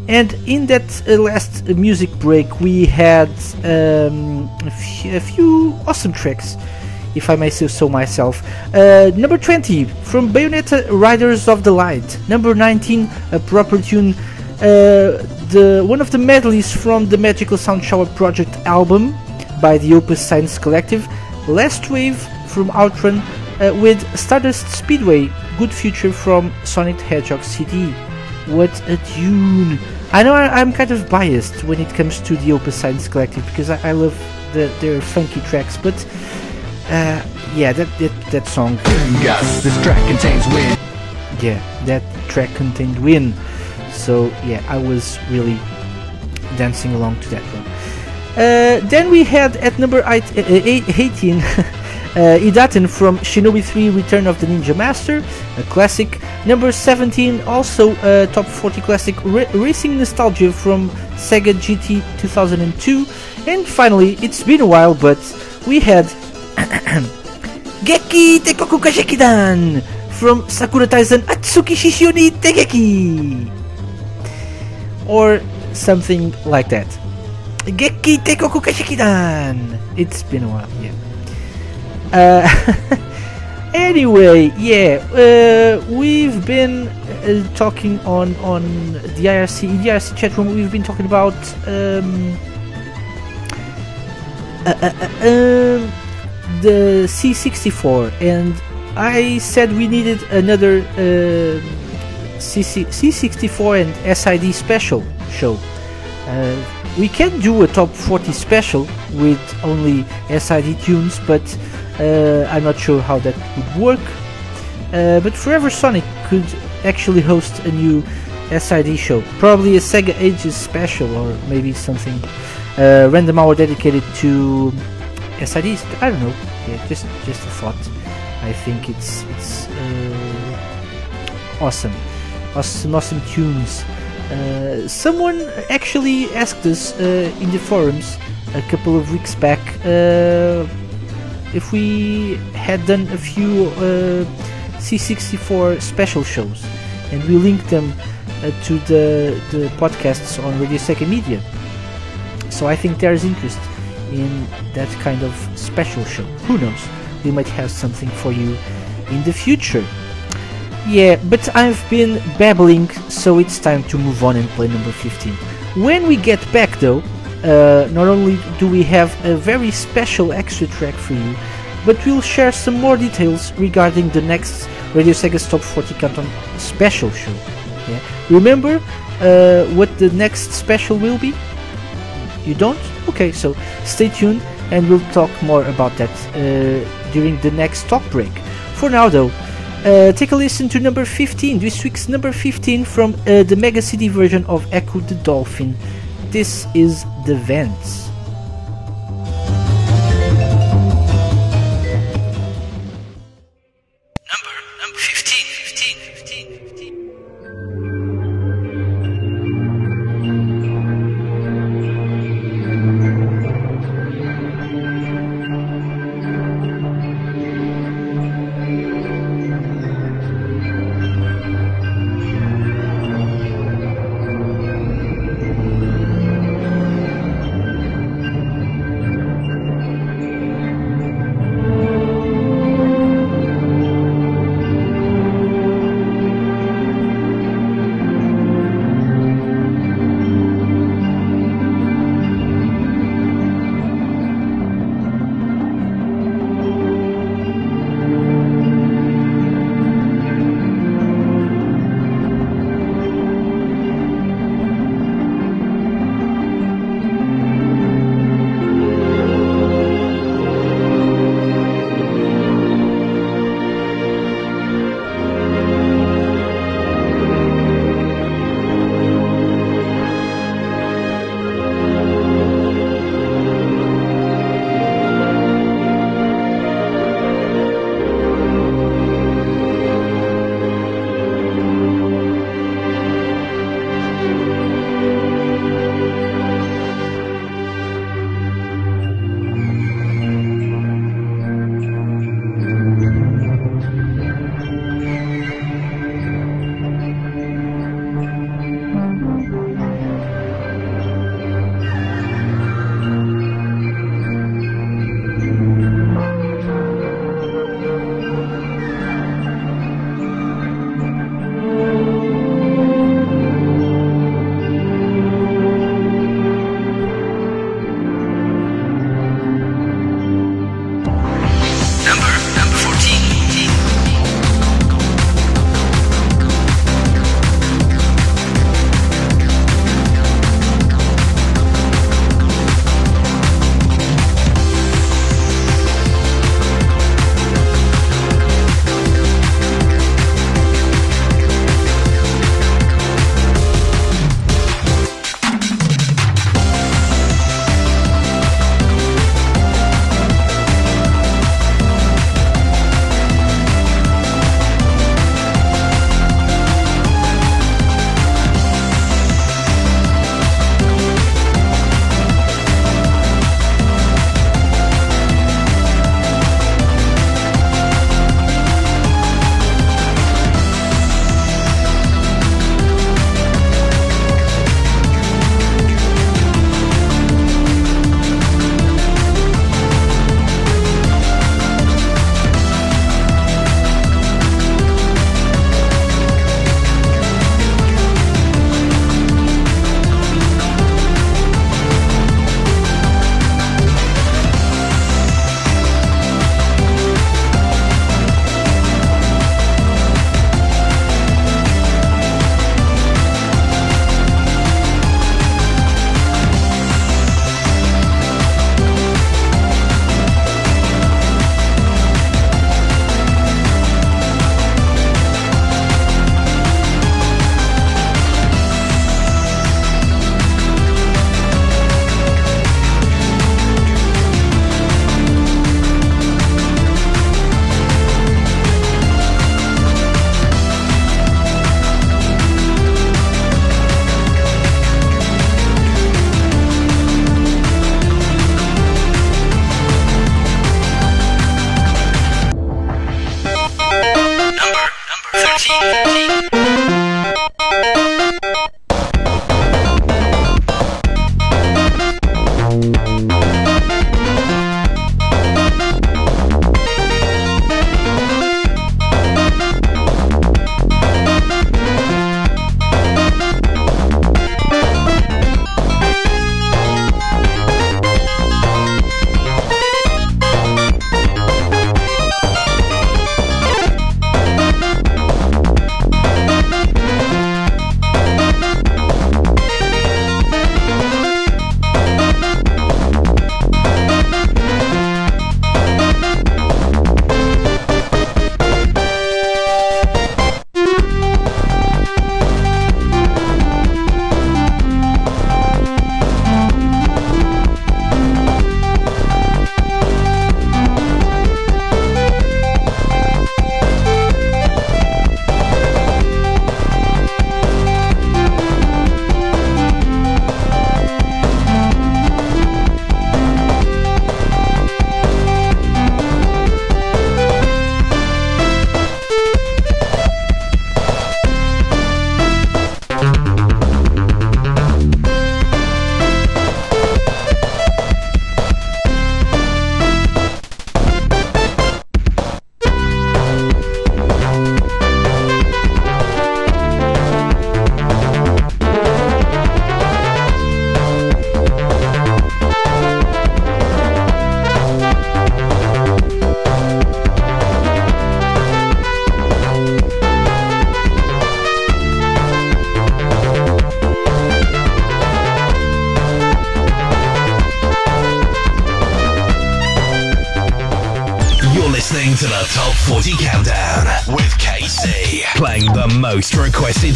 And in that uh, last music break, we had um, a, f- a few awesome tracks, if I may say so myself. Uh, number 20 from Bayonetta Riders of the Light. Number 19, a proper tune. Uh, the one of the medleys from the Magical Sound Shower Project album by the Opus Science Collective. Last Wave from Outrun uh, with Stardust Speedway. Good Future from Sonic Hedgehog CD. What a tune! I know I, I'm kind of biased when it comes to the Opus Science Collective because I, I love the, their funky tracks, but uh, yeah, that, that that song. Gus, this track contains wind. yeah, that track contained Win. So yeah, I was really dancing along to that one. Uh, then we had at number eight, uh, 18 uh, Idaten from Shinobi 3 Return of the Ninja Master, a classic. Number 17, also a top 40 classic ra- Racing Nostalgia from Sega GT 2002. And finally, it's been a while, but we had Geki Tekoku Kashikidan from Sakura Taisen Atsuki Shishio Tegeki. Or something like that. Geki Tekoku Kashikidan. It's been a while, yeah. Uh, anyway, yeah, uh, we've been uh, talking on on the IRC in the IRC chat room. We've been talking about um, uh, uh, uh, um, the C64, and I said we needed another uh, CC- C64 and SID special show. We can do a top 40 special with only SID tunes, but uh, I'm not sure how that would work. Uh, but Forever Sonic could actually host a new SID show, probably a Sega Ages special, or maybe something uh, random hour dedicated to SIDs. I don't know. Yeah, just just a thought. I think it's it's uh, awesome, awesome, awesome tunes. Uh, someone actually asked us uh, in the forums a couple of weeks back uh, if we had done a few uh, C64 special shows, and we linked them uh, to the the podcasts on Radio Sega Media. So I think there is interest in that kind of special show. Who knows? We might have something for you in the future. Yeah, but I've been babbling, so it's time to move on and play number 15. When we get back though, uh, not only do we have a very special extra track for you, but we'll share some more details regarding the next Radio Sega's Top 40 Countdown special show. Yeah. Remember uh, what the next special will be? You don't? Okay, so stay tuned and we'll talk more about that uh, during the next talk break. For now, though, uh, take a listen to number 15, this week's number 15 from uh, the Mega CD version of Ecco the Dolphin. This is The Vents.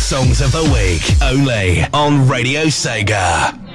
Songs of the week only on Radio Sega.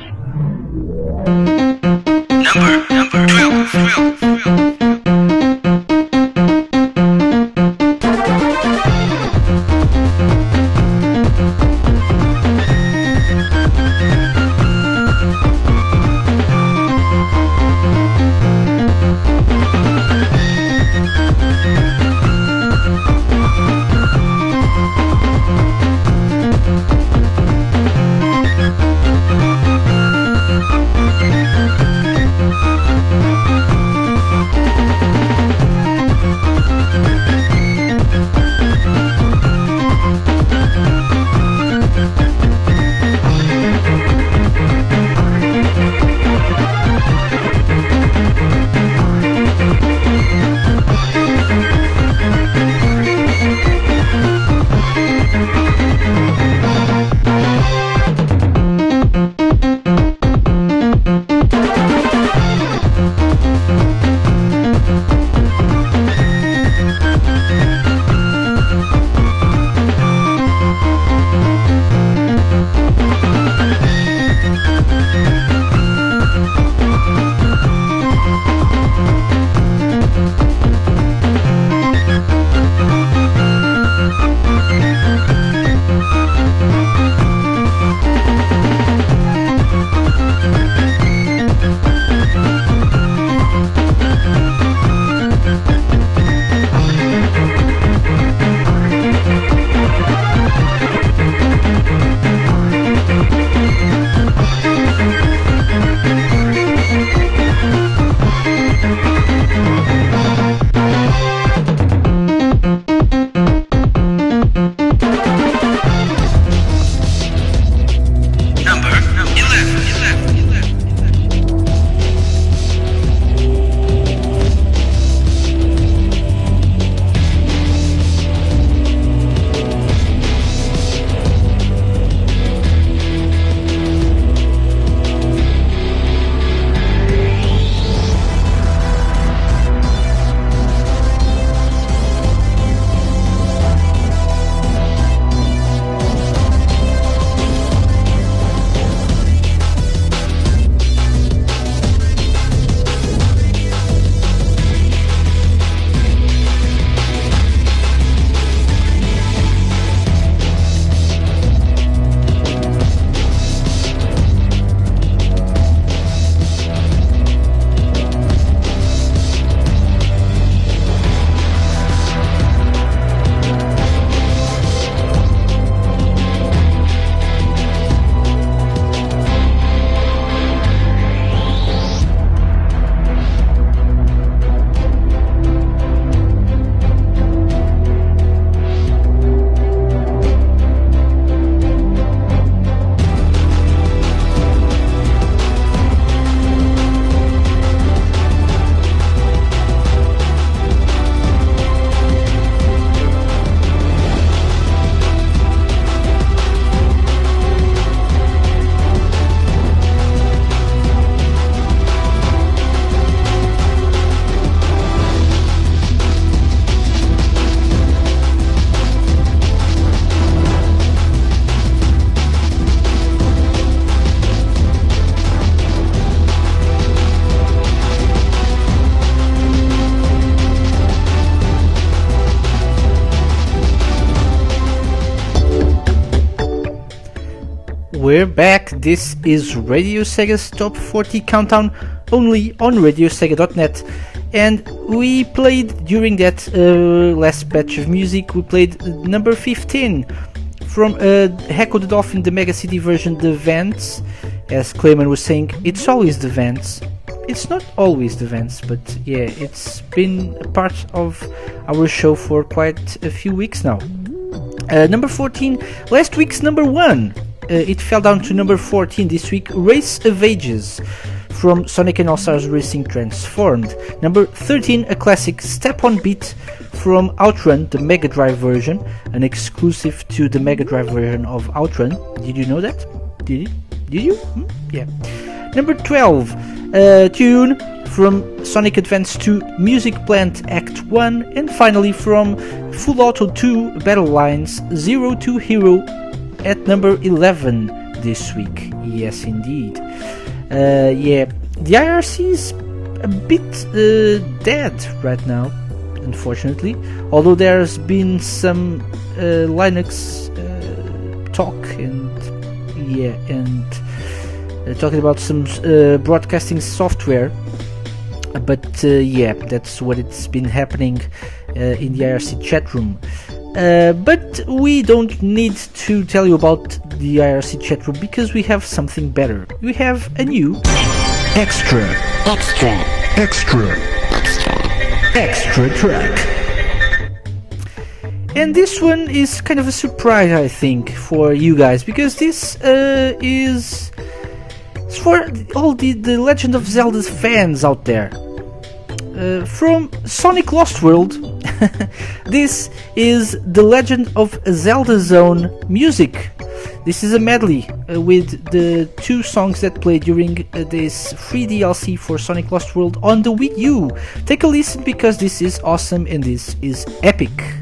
We're back. This is Radio Sega's Top 40 Countdown only on RadioSega.net. And we played during that uh, last batch of music, we played number 15 from uh, Ecco the Dolphin, the Mega CD version, The Vents. As Clayman was saying, it's always the Vents. It's not always the Vents, but yeah, it's been a part of our show for quite a few weeks now. Uh, number 14, last week's number 1. Uh, it fell down to number 14 this week, Race of Ages from Sonic and All Stars Racing Transformed. Number 13, a classic Step on Beat from Outrun, the Mega Drive version, an exclusive to the Mega Drive version of Outrun. Did you know that? Did you? Did you? Hmm? Yeah. Number 12, a tune from Sonic Advance 2 Music Plant Act 1, and finally from Full Auto 2 Battle Lines Zero to Hero at number 11 this week. Yes, indeed. Uh, yeah, the IRC is a bit uh, dead right now, unfortunately. Although there's been some uh, Linux uh, talk and yeah, and uh, talking about some uh, broadcasting software. But yeah, that's what it's been happening in the IRC chat room. Uh, but we don't need to tell you about the IRC chat room because we have something better. We have a new extra, extra, extra, extra, extra track. And this one is kind of a surprise, I think, for you guys because this uh, is it's for all the, the Legend of Zelda fans out there. Uh, from Sonic Lost World, this is the Legend of Zelda Zone music. This is a medley uh, with the two songs that play during uh, this free DLC for Sonic Lost World on the Wii U. Take a listen because this is awesome and this is epic.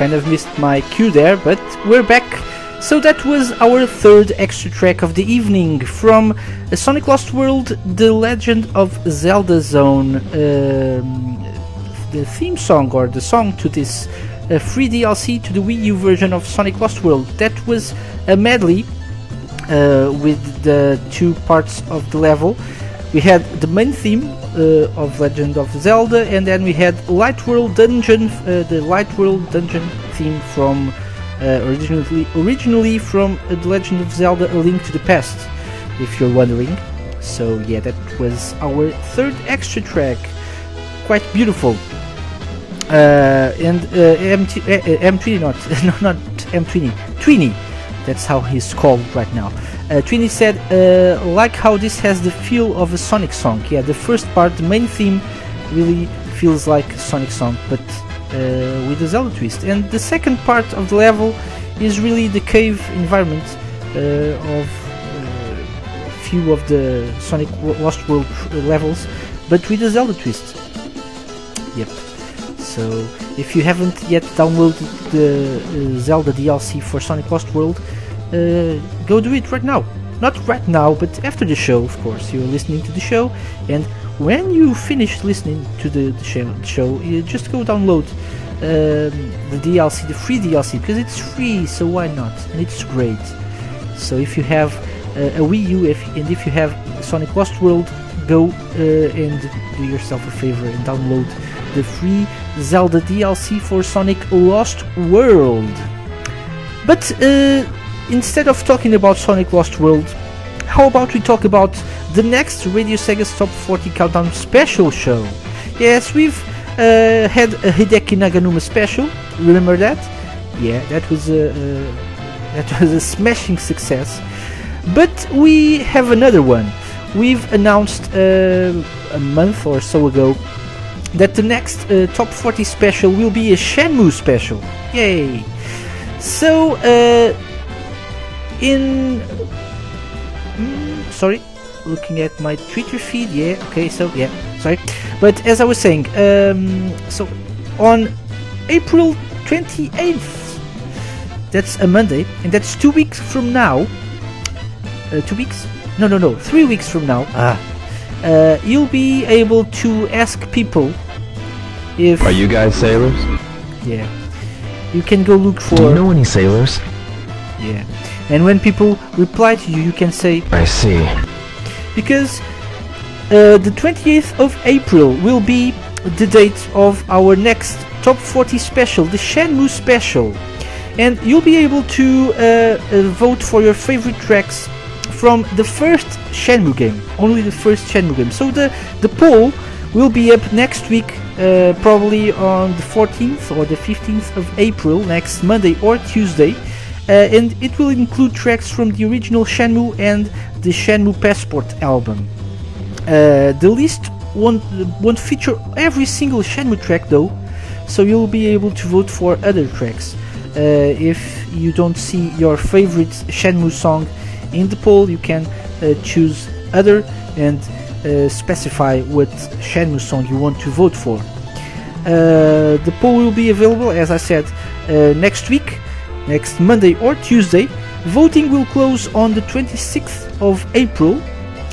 Kind of missed my cue there, but we're back. So that was our third extra track of the evening from uh, Sonic Lost World, The Legend of Zelda Zone, um, the theme song or the song to this uh, free DLC to the Wii U version of Sonic Lost World. That was a medley uh, with the two parts of the level. We had the main theme uh, of Legend of Zelda, and then we had Light World Dungeon, uh, the Light World Dungeon theme from uh, originally originally from uh, The Legend of Zelda: A Link to the Past, if you're wondering. So yeah, that was our third extra track. Quite beautiful. Uh, and M2, uh, M20 not no, not M20 Tweeny that's how he's called right now uh, Tweeny said uh, like how this has the feel of a Sonic song. Yeah the first part the main theme really feels like a Sonic song but uh, with a Zelda twist. And the second part of the level is really the cave environment uh, of uh, few of the Sonic Lost World uh, levels but with a Zelda twist. Yep. So if you haven't yet downloaded the Zelda DLC for Sonic Lost World, go do it right now. Not right now, but after the show, of course. You're listening to the show, and when you finish listening to the, the show, show, you just go download um, the DLC, the free DLC, because it's free. So why not? And it's great. So if you have uh, a Wii U, if, and if you have Sonic Lost World, go uh, and do yourself a favor and download the free Zelda DLC for Sonic Lost World. But uh, instead of talking about Sonic Lost World, how about we talk about the next Radio Sega's Top 40 Countdown special show? Yes, we've uh, had a Hideki Naganuma special. Remember that? Yeah, that was a uh, that was a smashing success. But we have another one. We've announced uh, a month or so ago that the next uh, top 40 special will be a Shenmue special. Yay! So, uh, in. Mm, sorry, looking at my Twitter feed. Yeah, okay, so yeah, sorry. But as I was saying, um, so on April 28th, that's a Monday, and that's two weeks from now. Uh, two weeks? No, no, no, three weeks from now. Ah uh, you'll be able to ask people if Are you guys sailors? yeah you can go look for Do you know any sailors? yeah and when people reply to you you can say I see. because uh, the 28th of April will be the date of our next top 40 special the Shenmue special and you'll be able to uh, uh, vote for your favorite tracks from the first Shenmue game, only the first Shenmue game. So the the poll will be up next week, uh, probably on the 14th or the 15th of April, next Monday or Tuesday, and it will include tracks from the original Shenmue and the Shenmue Passport album. Uh, the list won't won't feature every single Shenmue track though, so you'll be able to vote for other tracks. Uh, if you don't see your favorite Shenmue song in the poll, you can uh, choose other and uh, specify what Shenmue song you want to vote for. Uh, the poll will be available, as I said, uh, next week, next Monday or Tuesday. Voting will close on the 26th of April,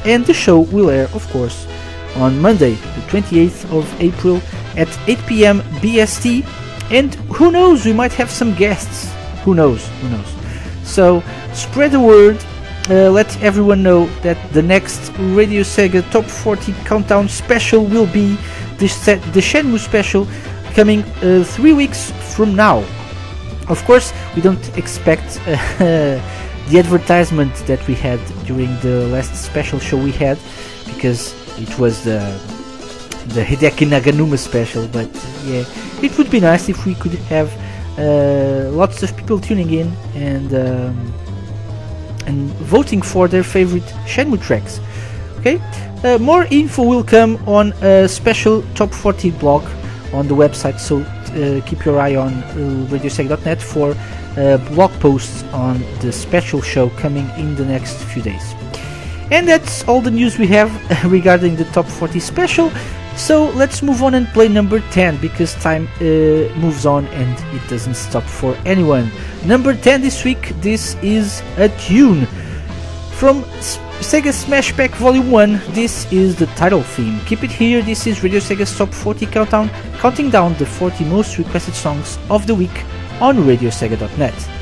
and the show will air, of course, on Monday, the 28th of April at 8 p.m. BST. And who knows, we might have some guests. Who knows? Who knows? So spread the word. Uh, let everyone know that the next Radio Sega Top 40 Countdown special will be the, set, the Shenmue special coming uh, three weeks from now. Of course, we don't expect uh, the advertisement that we had during the last special show we had because it was the the Hideki Naganuma special. But yeah, it would be nice if we could have uh, lots of people tuning in and um, and voting for their favorite Shenmue tracks. Okay, uh, more info will come on a special top 40 blog on the website. So uh, keep your eye on uh, RadioSega.net for uh, blog posts on the special show coming in the next few days. And that's all the news we have regarding the top 40 special. So let's move on and play number 10 because time uh, moves on and it doesn't stop for anyone. Number 10 this week, this is a tune from S- Sega Smash Pack Volume 1. This is the title theme. Keep it here, this is Radio Sega's Top 40 Countdown, counting down the 40 most requested songs of the week on RadioSega.net.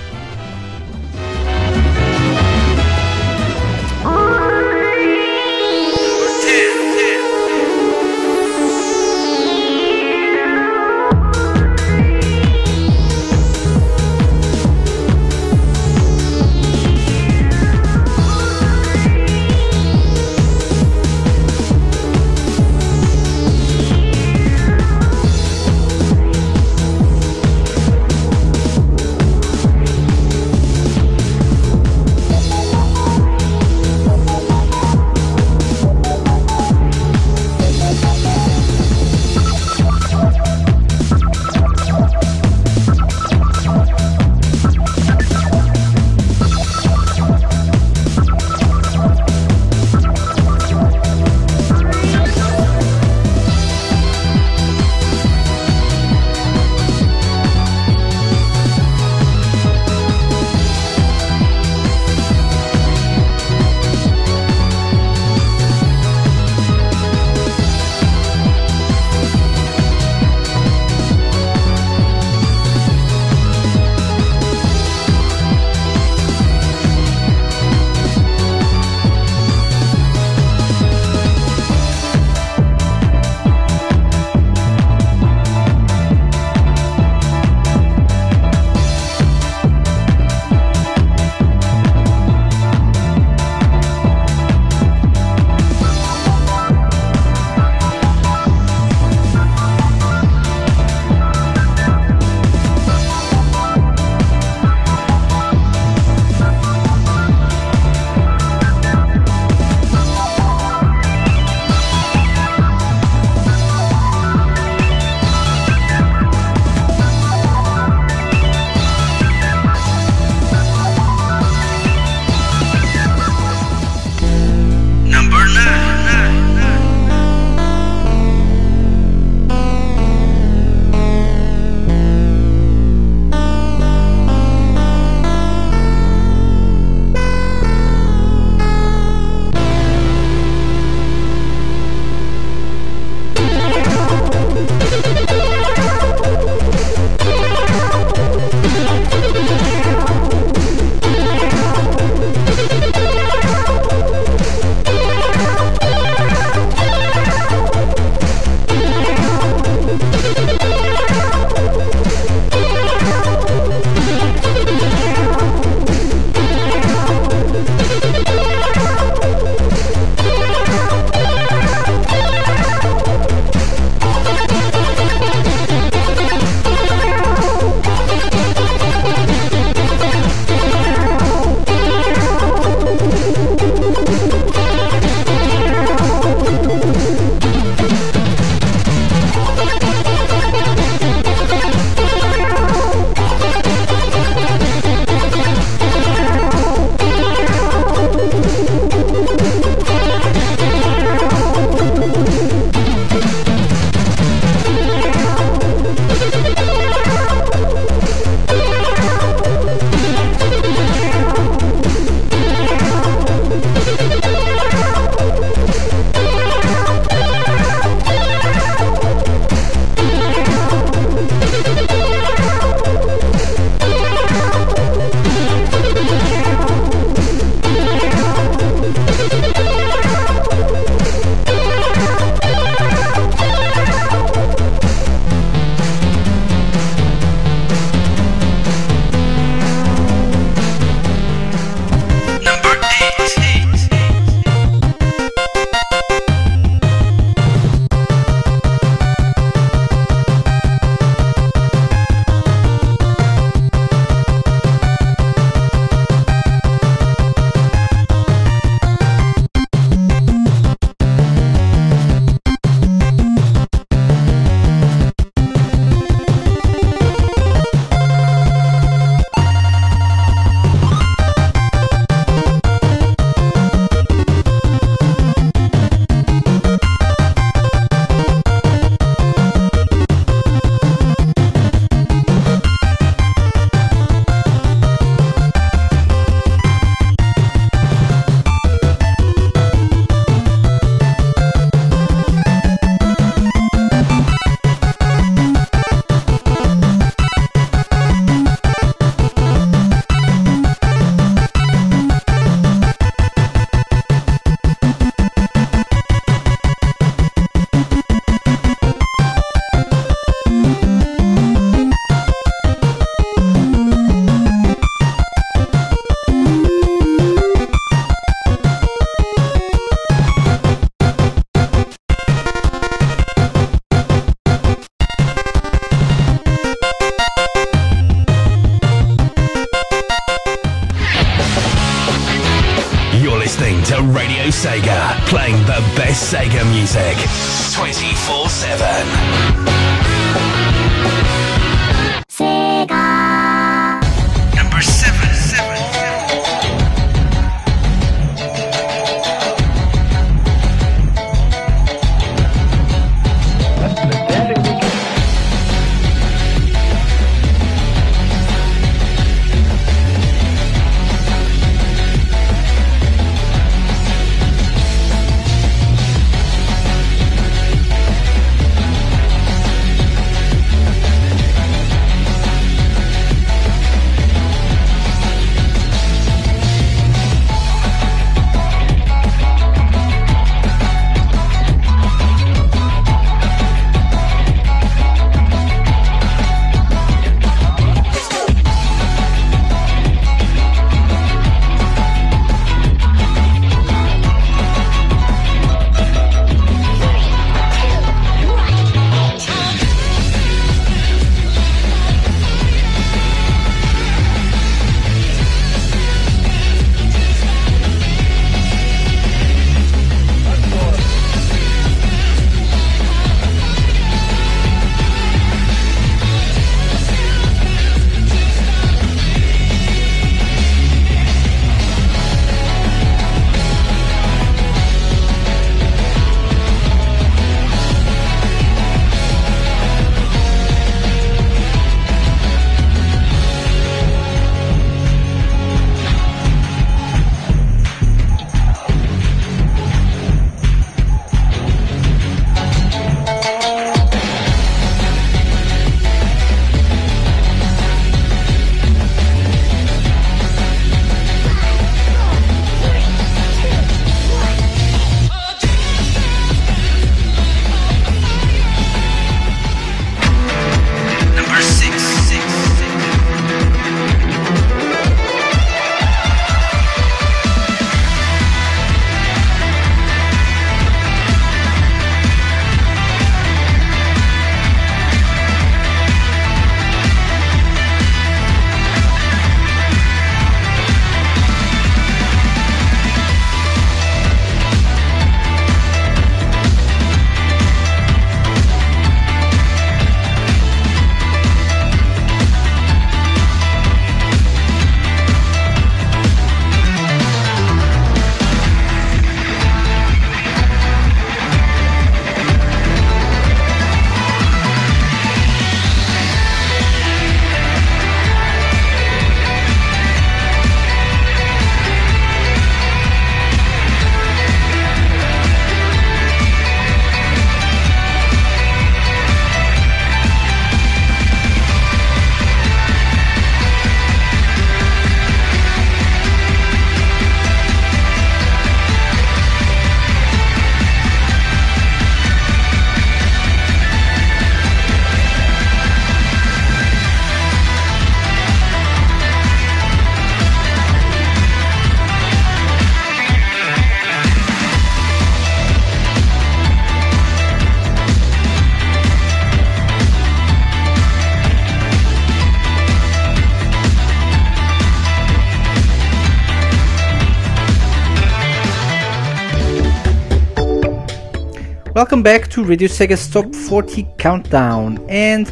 Welcome back to Radio Sega's Top 40 Countdown, and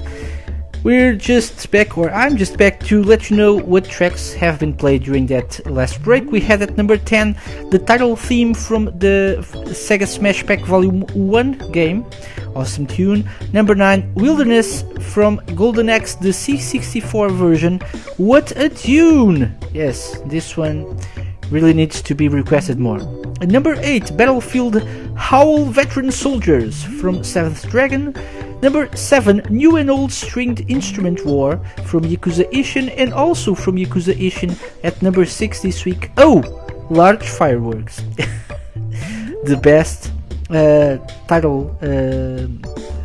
we're just back, or I'm just back to let you know what tracks have been played during that last break. We had at number 10 the title theme from the Sega Smash Pack Volume 1 game, awesome tune. Number 9 Wilderness from Golden Axe, the C64 version. What a tune! Yes, this one really needs to be requested more. Number 8, Battlefield Howl Veteran Soldiers from 7th Dragon. Number 7, New and Old Stringed Instrument War from Yakuza Ishin and also from Yakuza Ishin at number 6 this week. Oh, Large Fireworks. the best uh, title uh,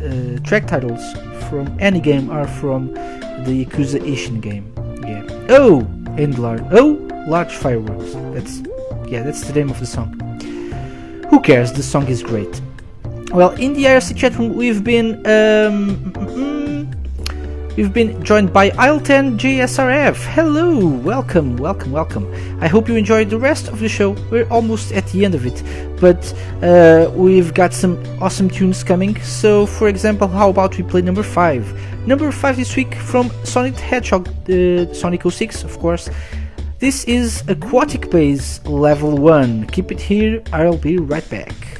uh, track titles from any game are from the Yakuza Ishin game. Yeah. Oh, and large. Oh, large fireworks. That's yeah. That's the name of the song. Who cares? The song is great. Well, in the IRC chat room, we've been um, mm, We've been joined by Aisle10 JSRF. Hello, welcome, welcome, welcome. I hope you enjoyed the rest of the show. We're almost at the end of it, but uh, we've got some awesome tunes coming. So, for example, how about we play number five? Number five this week from Sonic Hedgehog, uh, Sonic 06, of course. This is Aquatic Base Level 1. Keep it here, I'll be right back.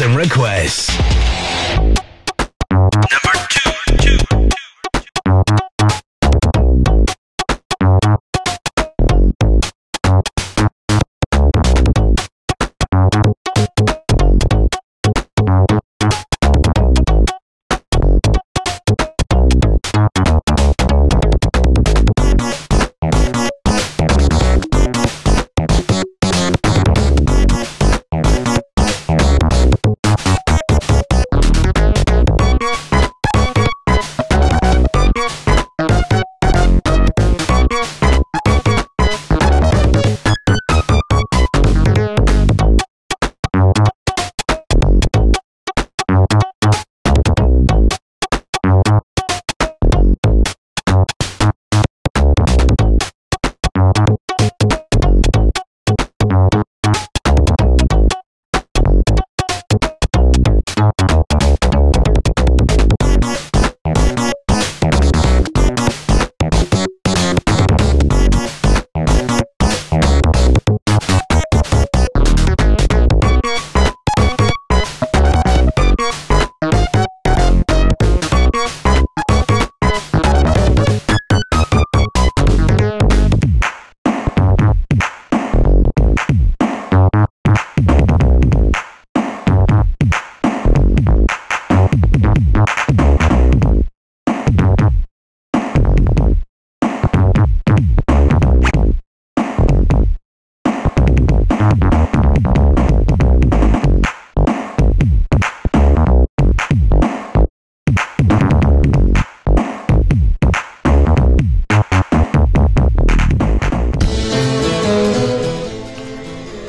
And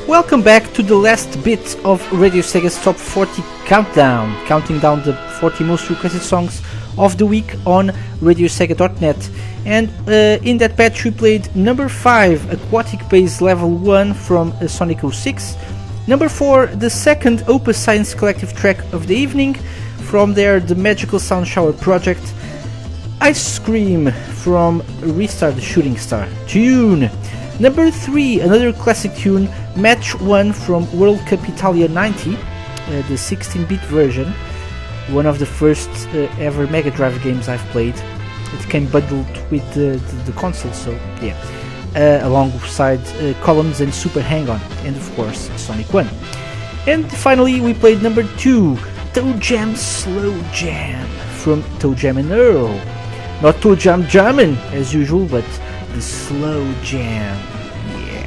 Welcome back to the last bit of Radio Sega's Top 40 Countdown, counting down the 40 most requested songs of the week on RadioSega.net. And uh, in that batch, we played number 5, Aquatic Base Level 1 from uh, Sonic 06. Number 4, the second Opus Science Collective track of the evening, from their The Magical Sound Shower project. Ice Cream from Ristar the Shooting Star tune. Number 3, another classic tune, Match 1 from World Cup Italia 90, uh, the 16-bit version, one of the first uh, ever Mega Drive games I've played. It came bundled with the, the, console, so yeah, uh, alongside uh, Columns and Super Hang-On, and of course Sonic 1. And finally, we played number 2, ToeJam Slow Jam from ToeJam and Earl. Not ToeJam Jammin' as usual, but slow jam. Yeah.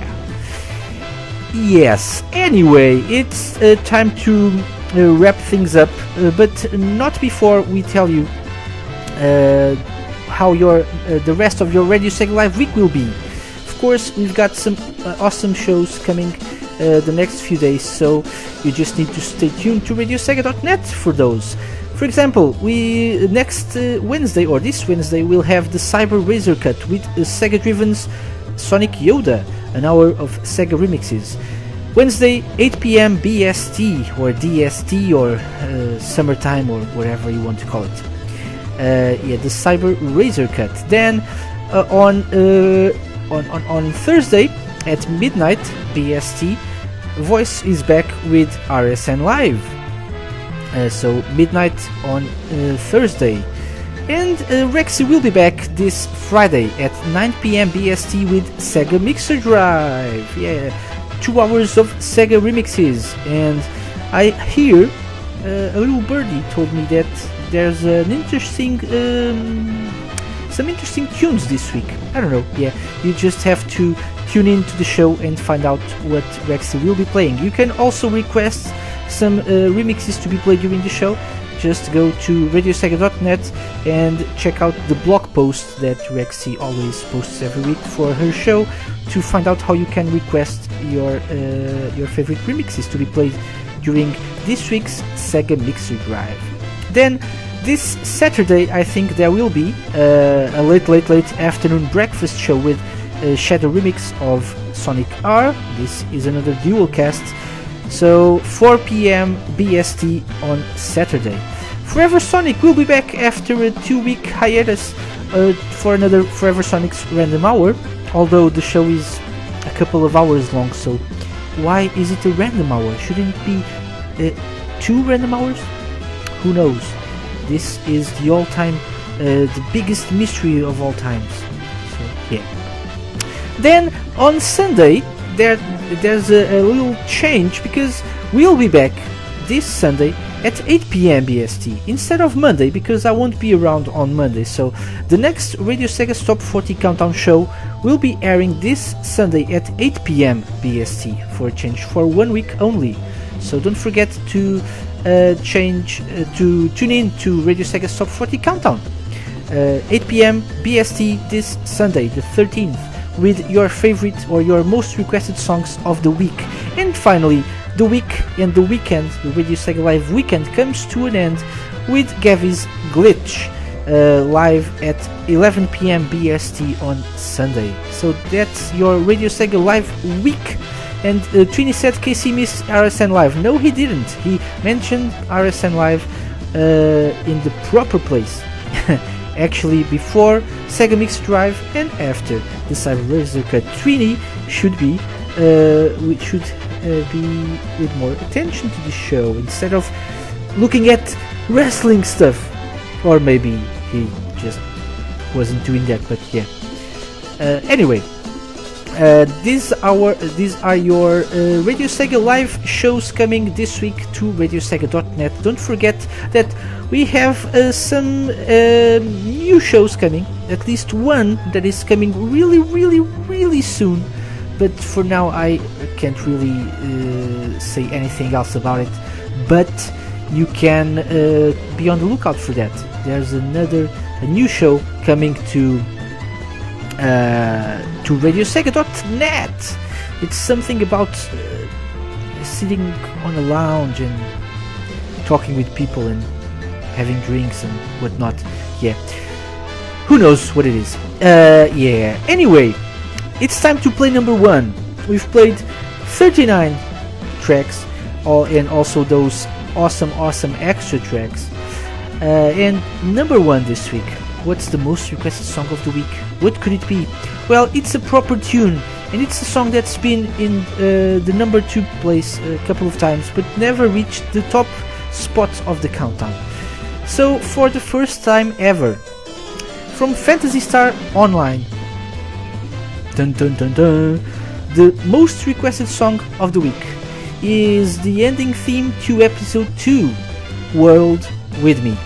Yes. Anyway, it's uh, time to uh, wrap things up, uh, but not before we tell you uh, how your uh, the rest of your Radio Sega Live week will be. Of course, we've got some uh, awesome shows coming the next few days, so you just need to stay tuned to RadioSega.net for those. For example, we next uh, Wednesday or this Wednesday we'll have the Cyber Razor Cut with uh, Sega Driven's Sonic Yoda, an hour of Sega remixes. Wednesday, 8 p.m. BST or DST or uh, summertime or whatever you want to call it. Uh, yeah, the Cyber Razor Cut. Then uh, on, uh, on on on Thursday at midnight BST, Voice is back with RSN Live. Uh, so midnight on uh, Thursday. And uh, Rexy will be back this Friday at 9 p.m. BST with Sega Mixer Drive. Yeah, two hours of Sega remixes. And I hear uh, a little birdie told me that there's an interesting, um, some interesting tunes this week. I don't know. Yeah, you just have to tune in to the show and find out what Rexy will be playing. You can also request some uh, remixes to be played during the show, just go to radiosega.net and check out the blog post that Rexy always posts every week for her show to find out how you can request your uh, your favorite remixes to be played during this week's Sega Mixer Drive. Then this Saturday, I think there will be uh, a late, late, late afternoon breakfast show with a Shadow remix of Sonic R. This is another dual cast so 4 p.m. BST on Saturday. Forever Sonic will be back after a two-week hiatus uh, for another Forever Sonic's Random Hour. Although the show is a couple of hours long, so why is it a random hour? Shouldn't it be uh, two random hours? Who knows? This is the all-time, uh, the biggest mystery of all times. So yeah. Then on Sunday, there there's a, a little change because we'll be back this Sunday at 8 p.m. BST instead of Monday because I won't be around on Monday. So the next Radio Sega Top 40 Countdown show will be airing this Sunday at 8 p.m. BST for a change for one week only. So don't forget to uh, change uh, to tune in to Radio Sega's Top 40 Countdown. Uh, 8 p.m. BST this Sunday, the 13th, with your favorite or your most requested songs of the week. And finally, the week and the weekend, the Radio Sega Live weekend, comes to an end with Gavy's Glitch uh, live at 11 p.m. BST on Sunday. So that's your Radio Sega Live week. And uh, Trini said KC missed RSN Live. No, he didn't. He mentioned RSN Live uh, in the proper place. Actually, before Sega Mix Drive and after the Cyber Razor Cut Trini should be uh, we should uh, be with more attention to the show instead of looking at wrestling stuff. Or maybe he just wasn't doing that, but yeah. Uh, anyway, uh, these are these are your uh, Radio Sega live shows coming this week to RadioSega.net. Don't forget that we have uh, some uh, new shows coming. At least one that is coming really, really, really soon. But for now, I can't really uh, say anything else about it. But you can uh, be on the lookout for that. There's another a new show coming to uh, to RadioSega.net. It's something about uh, sitting on a lounge and talking with people and having drinks and whatnot. Yeah, who knows what it is? Uh, yeah. Anyway, it's time to play number one. We've played 39 tracks, all and also those awesome, awesome extra tracks. Uh, and number one this week. What's the most requested song of the week? What could it be? Well, it's a proper tune, and it's a song that's been in uh, the number two place a couple of times, but never reached the top spot of the countdown. So, for the first time ever, from Phantasy Star Online, dun dun dun dun, the most requested song of the week is the ending theme to episode 2, World with Me.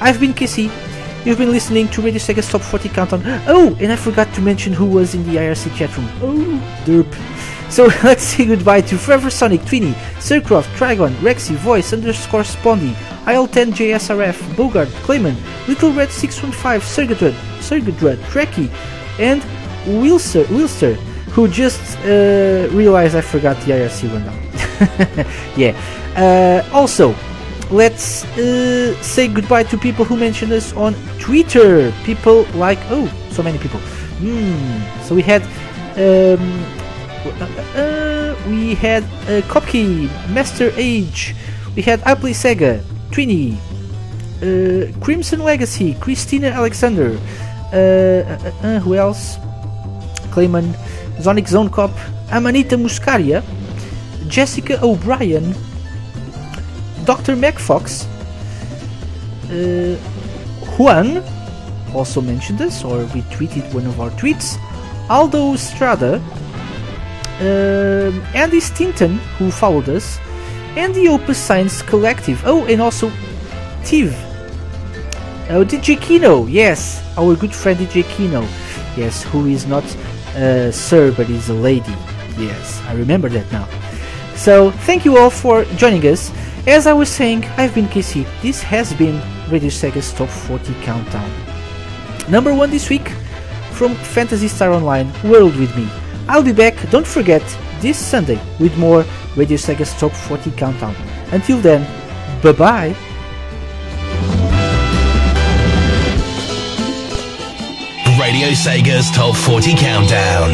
I've been KC. You've been listening to Radio Sega's Top 40 Countdown. Oh, and I forgot to mention who was in the IRC chat room. Oh, derp. So let's say goodbye to Forever Sonic, Twinny, Sircroft, Trigon, Rexy, Voice, underscore Spondy, Aisle 10 JSRF, Bogart, Clayman, Little Red 615, Sergadrud, Sergadrud, Trekkie, and Wilster, Wilster, who just uh, realized I forgot the IRC rundown. yeah. Uh, also, let's uh, say goodbye to people who mentioned us on Twitter. People like oh, so many people. Hmm. So we had um, uh, we had uh, Kopke, Master Age. We had Play Sega, Trini, uh, Crimson Legacy, Christina Alexander. Uh, uh, uh, who else? Clayman, Sonic Zone Cop, Amanita Muscaria, Jessica O'Brien, Dr. MacFox, uh, Juan also mentioned us or retweeted one of our tweets, Aldo Strada, um, Andy Stinton, who followed us, and the Opus Science Collective. Oh, and also Tiv. Oh, DJ Kino, yes, our good friend DJ Kino, yes, who is not uh, sir but is a lady. Yes, I remember that now. So, thank you all for joining us. As I was saying, I've been KC. This has been Radio Sega's Top 40 Countdown. Number one this week from Phantasy Star Online World with me. I'll be back, don't forget, this Sunday with more Radio Sega's Top 40 Countdown. Until then, bye bye. Radio Sega's Top 40 Countdown.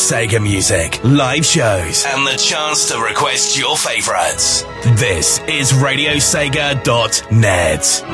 Sega music, live shows, and the chance to request your favorites. This is RadioSega.net.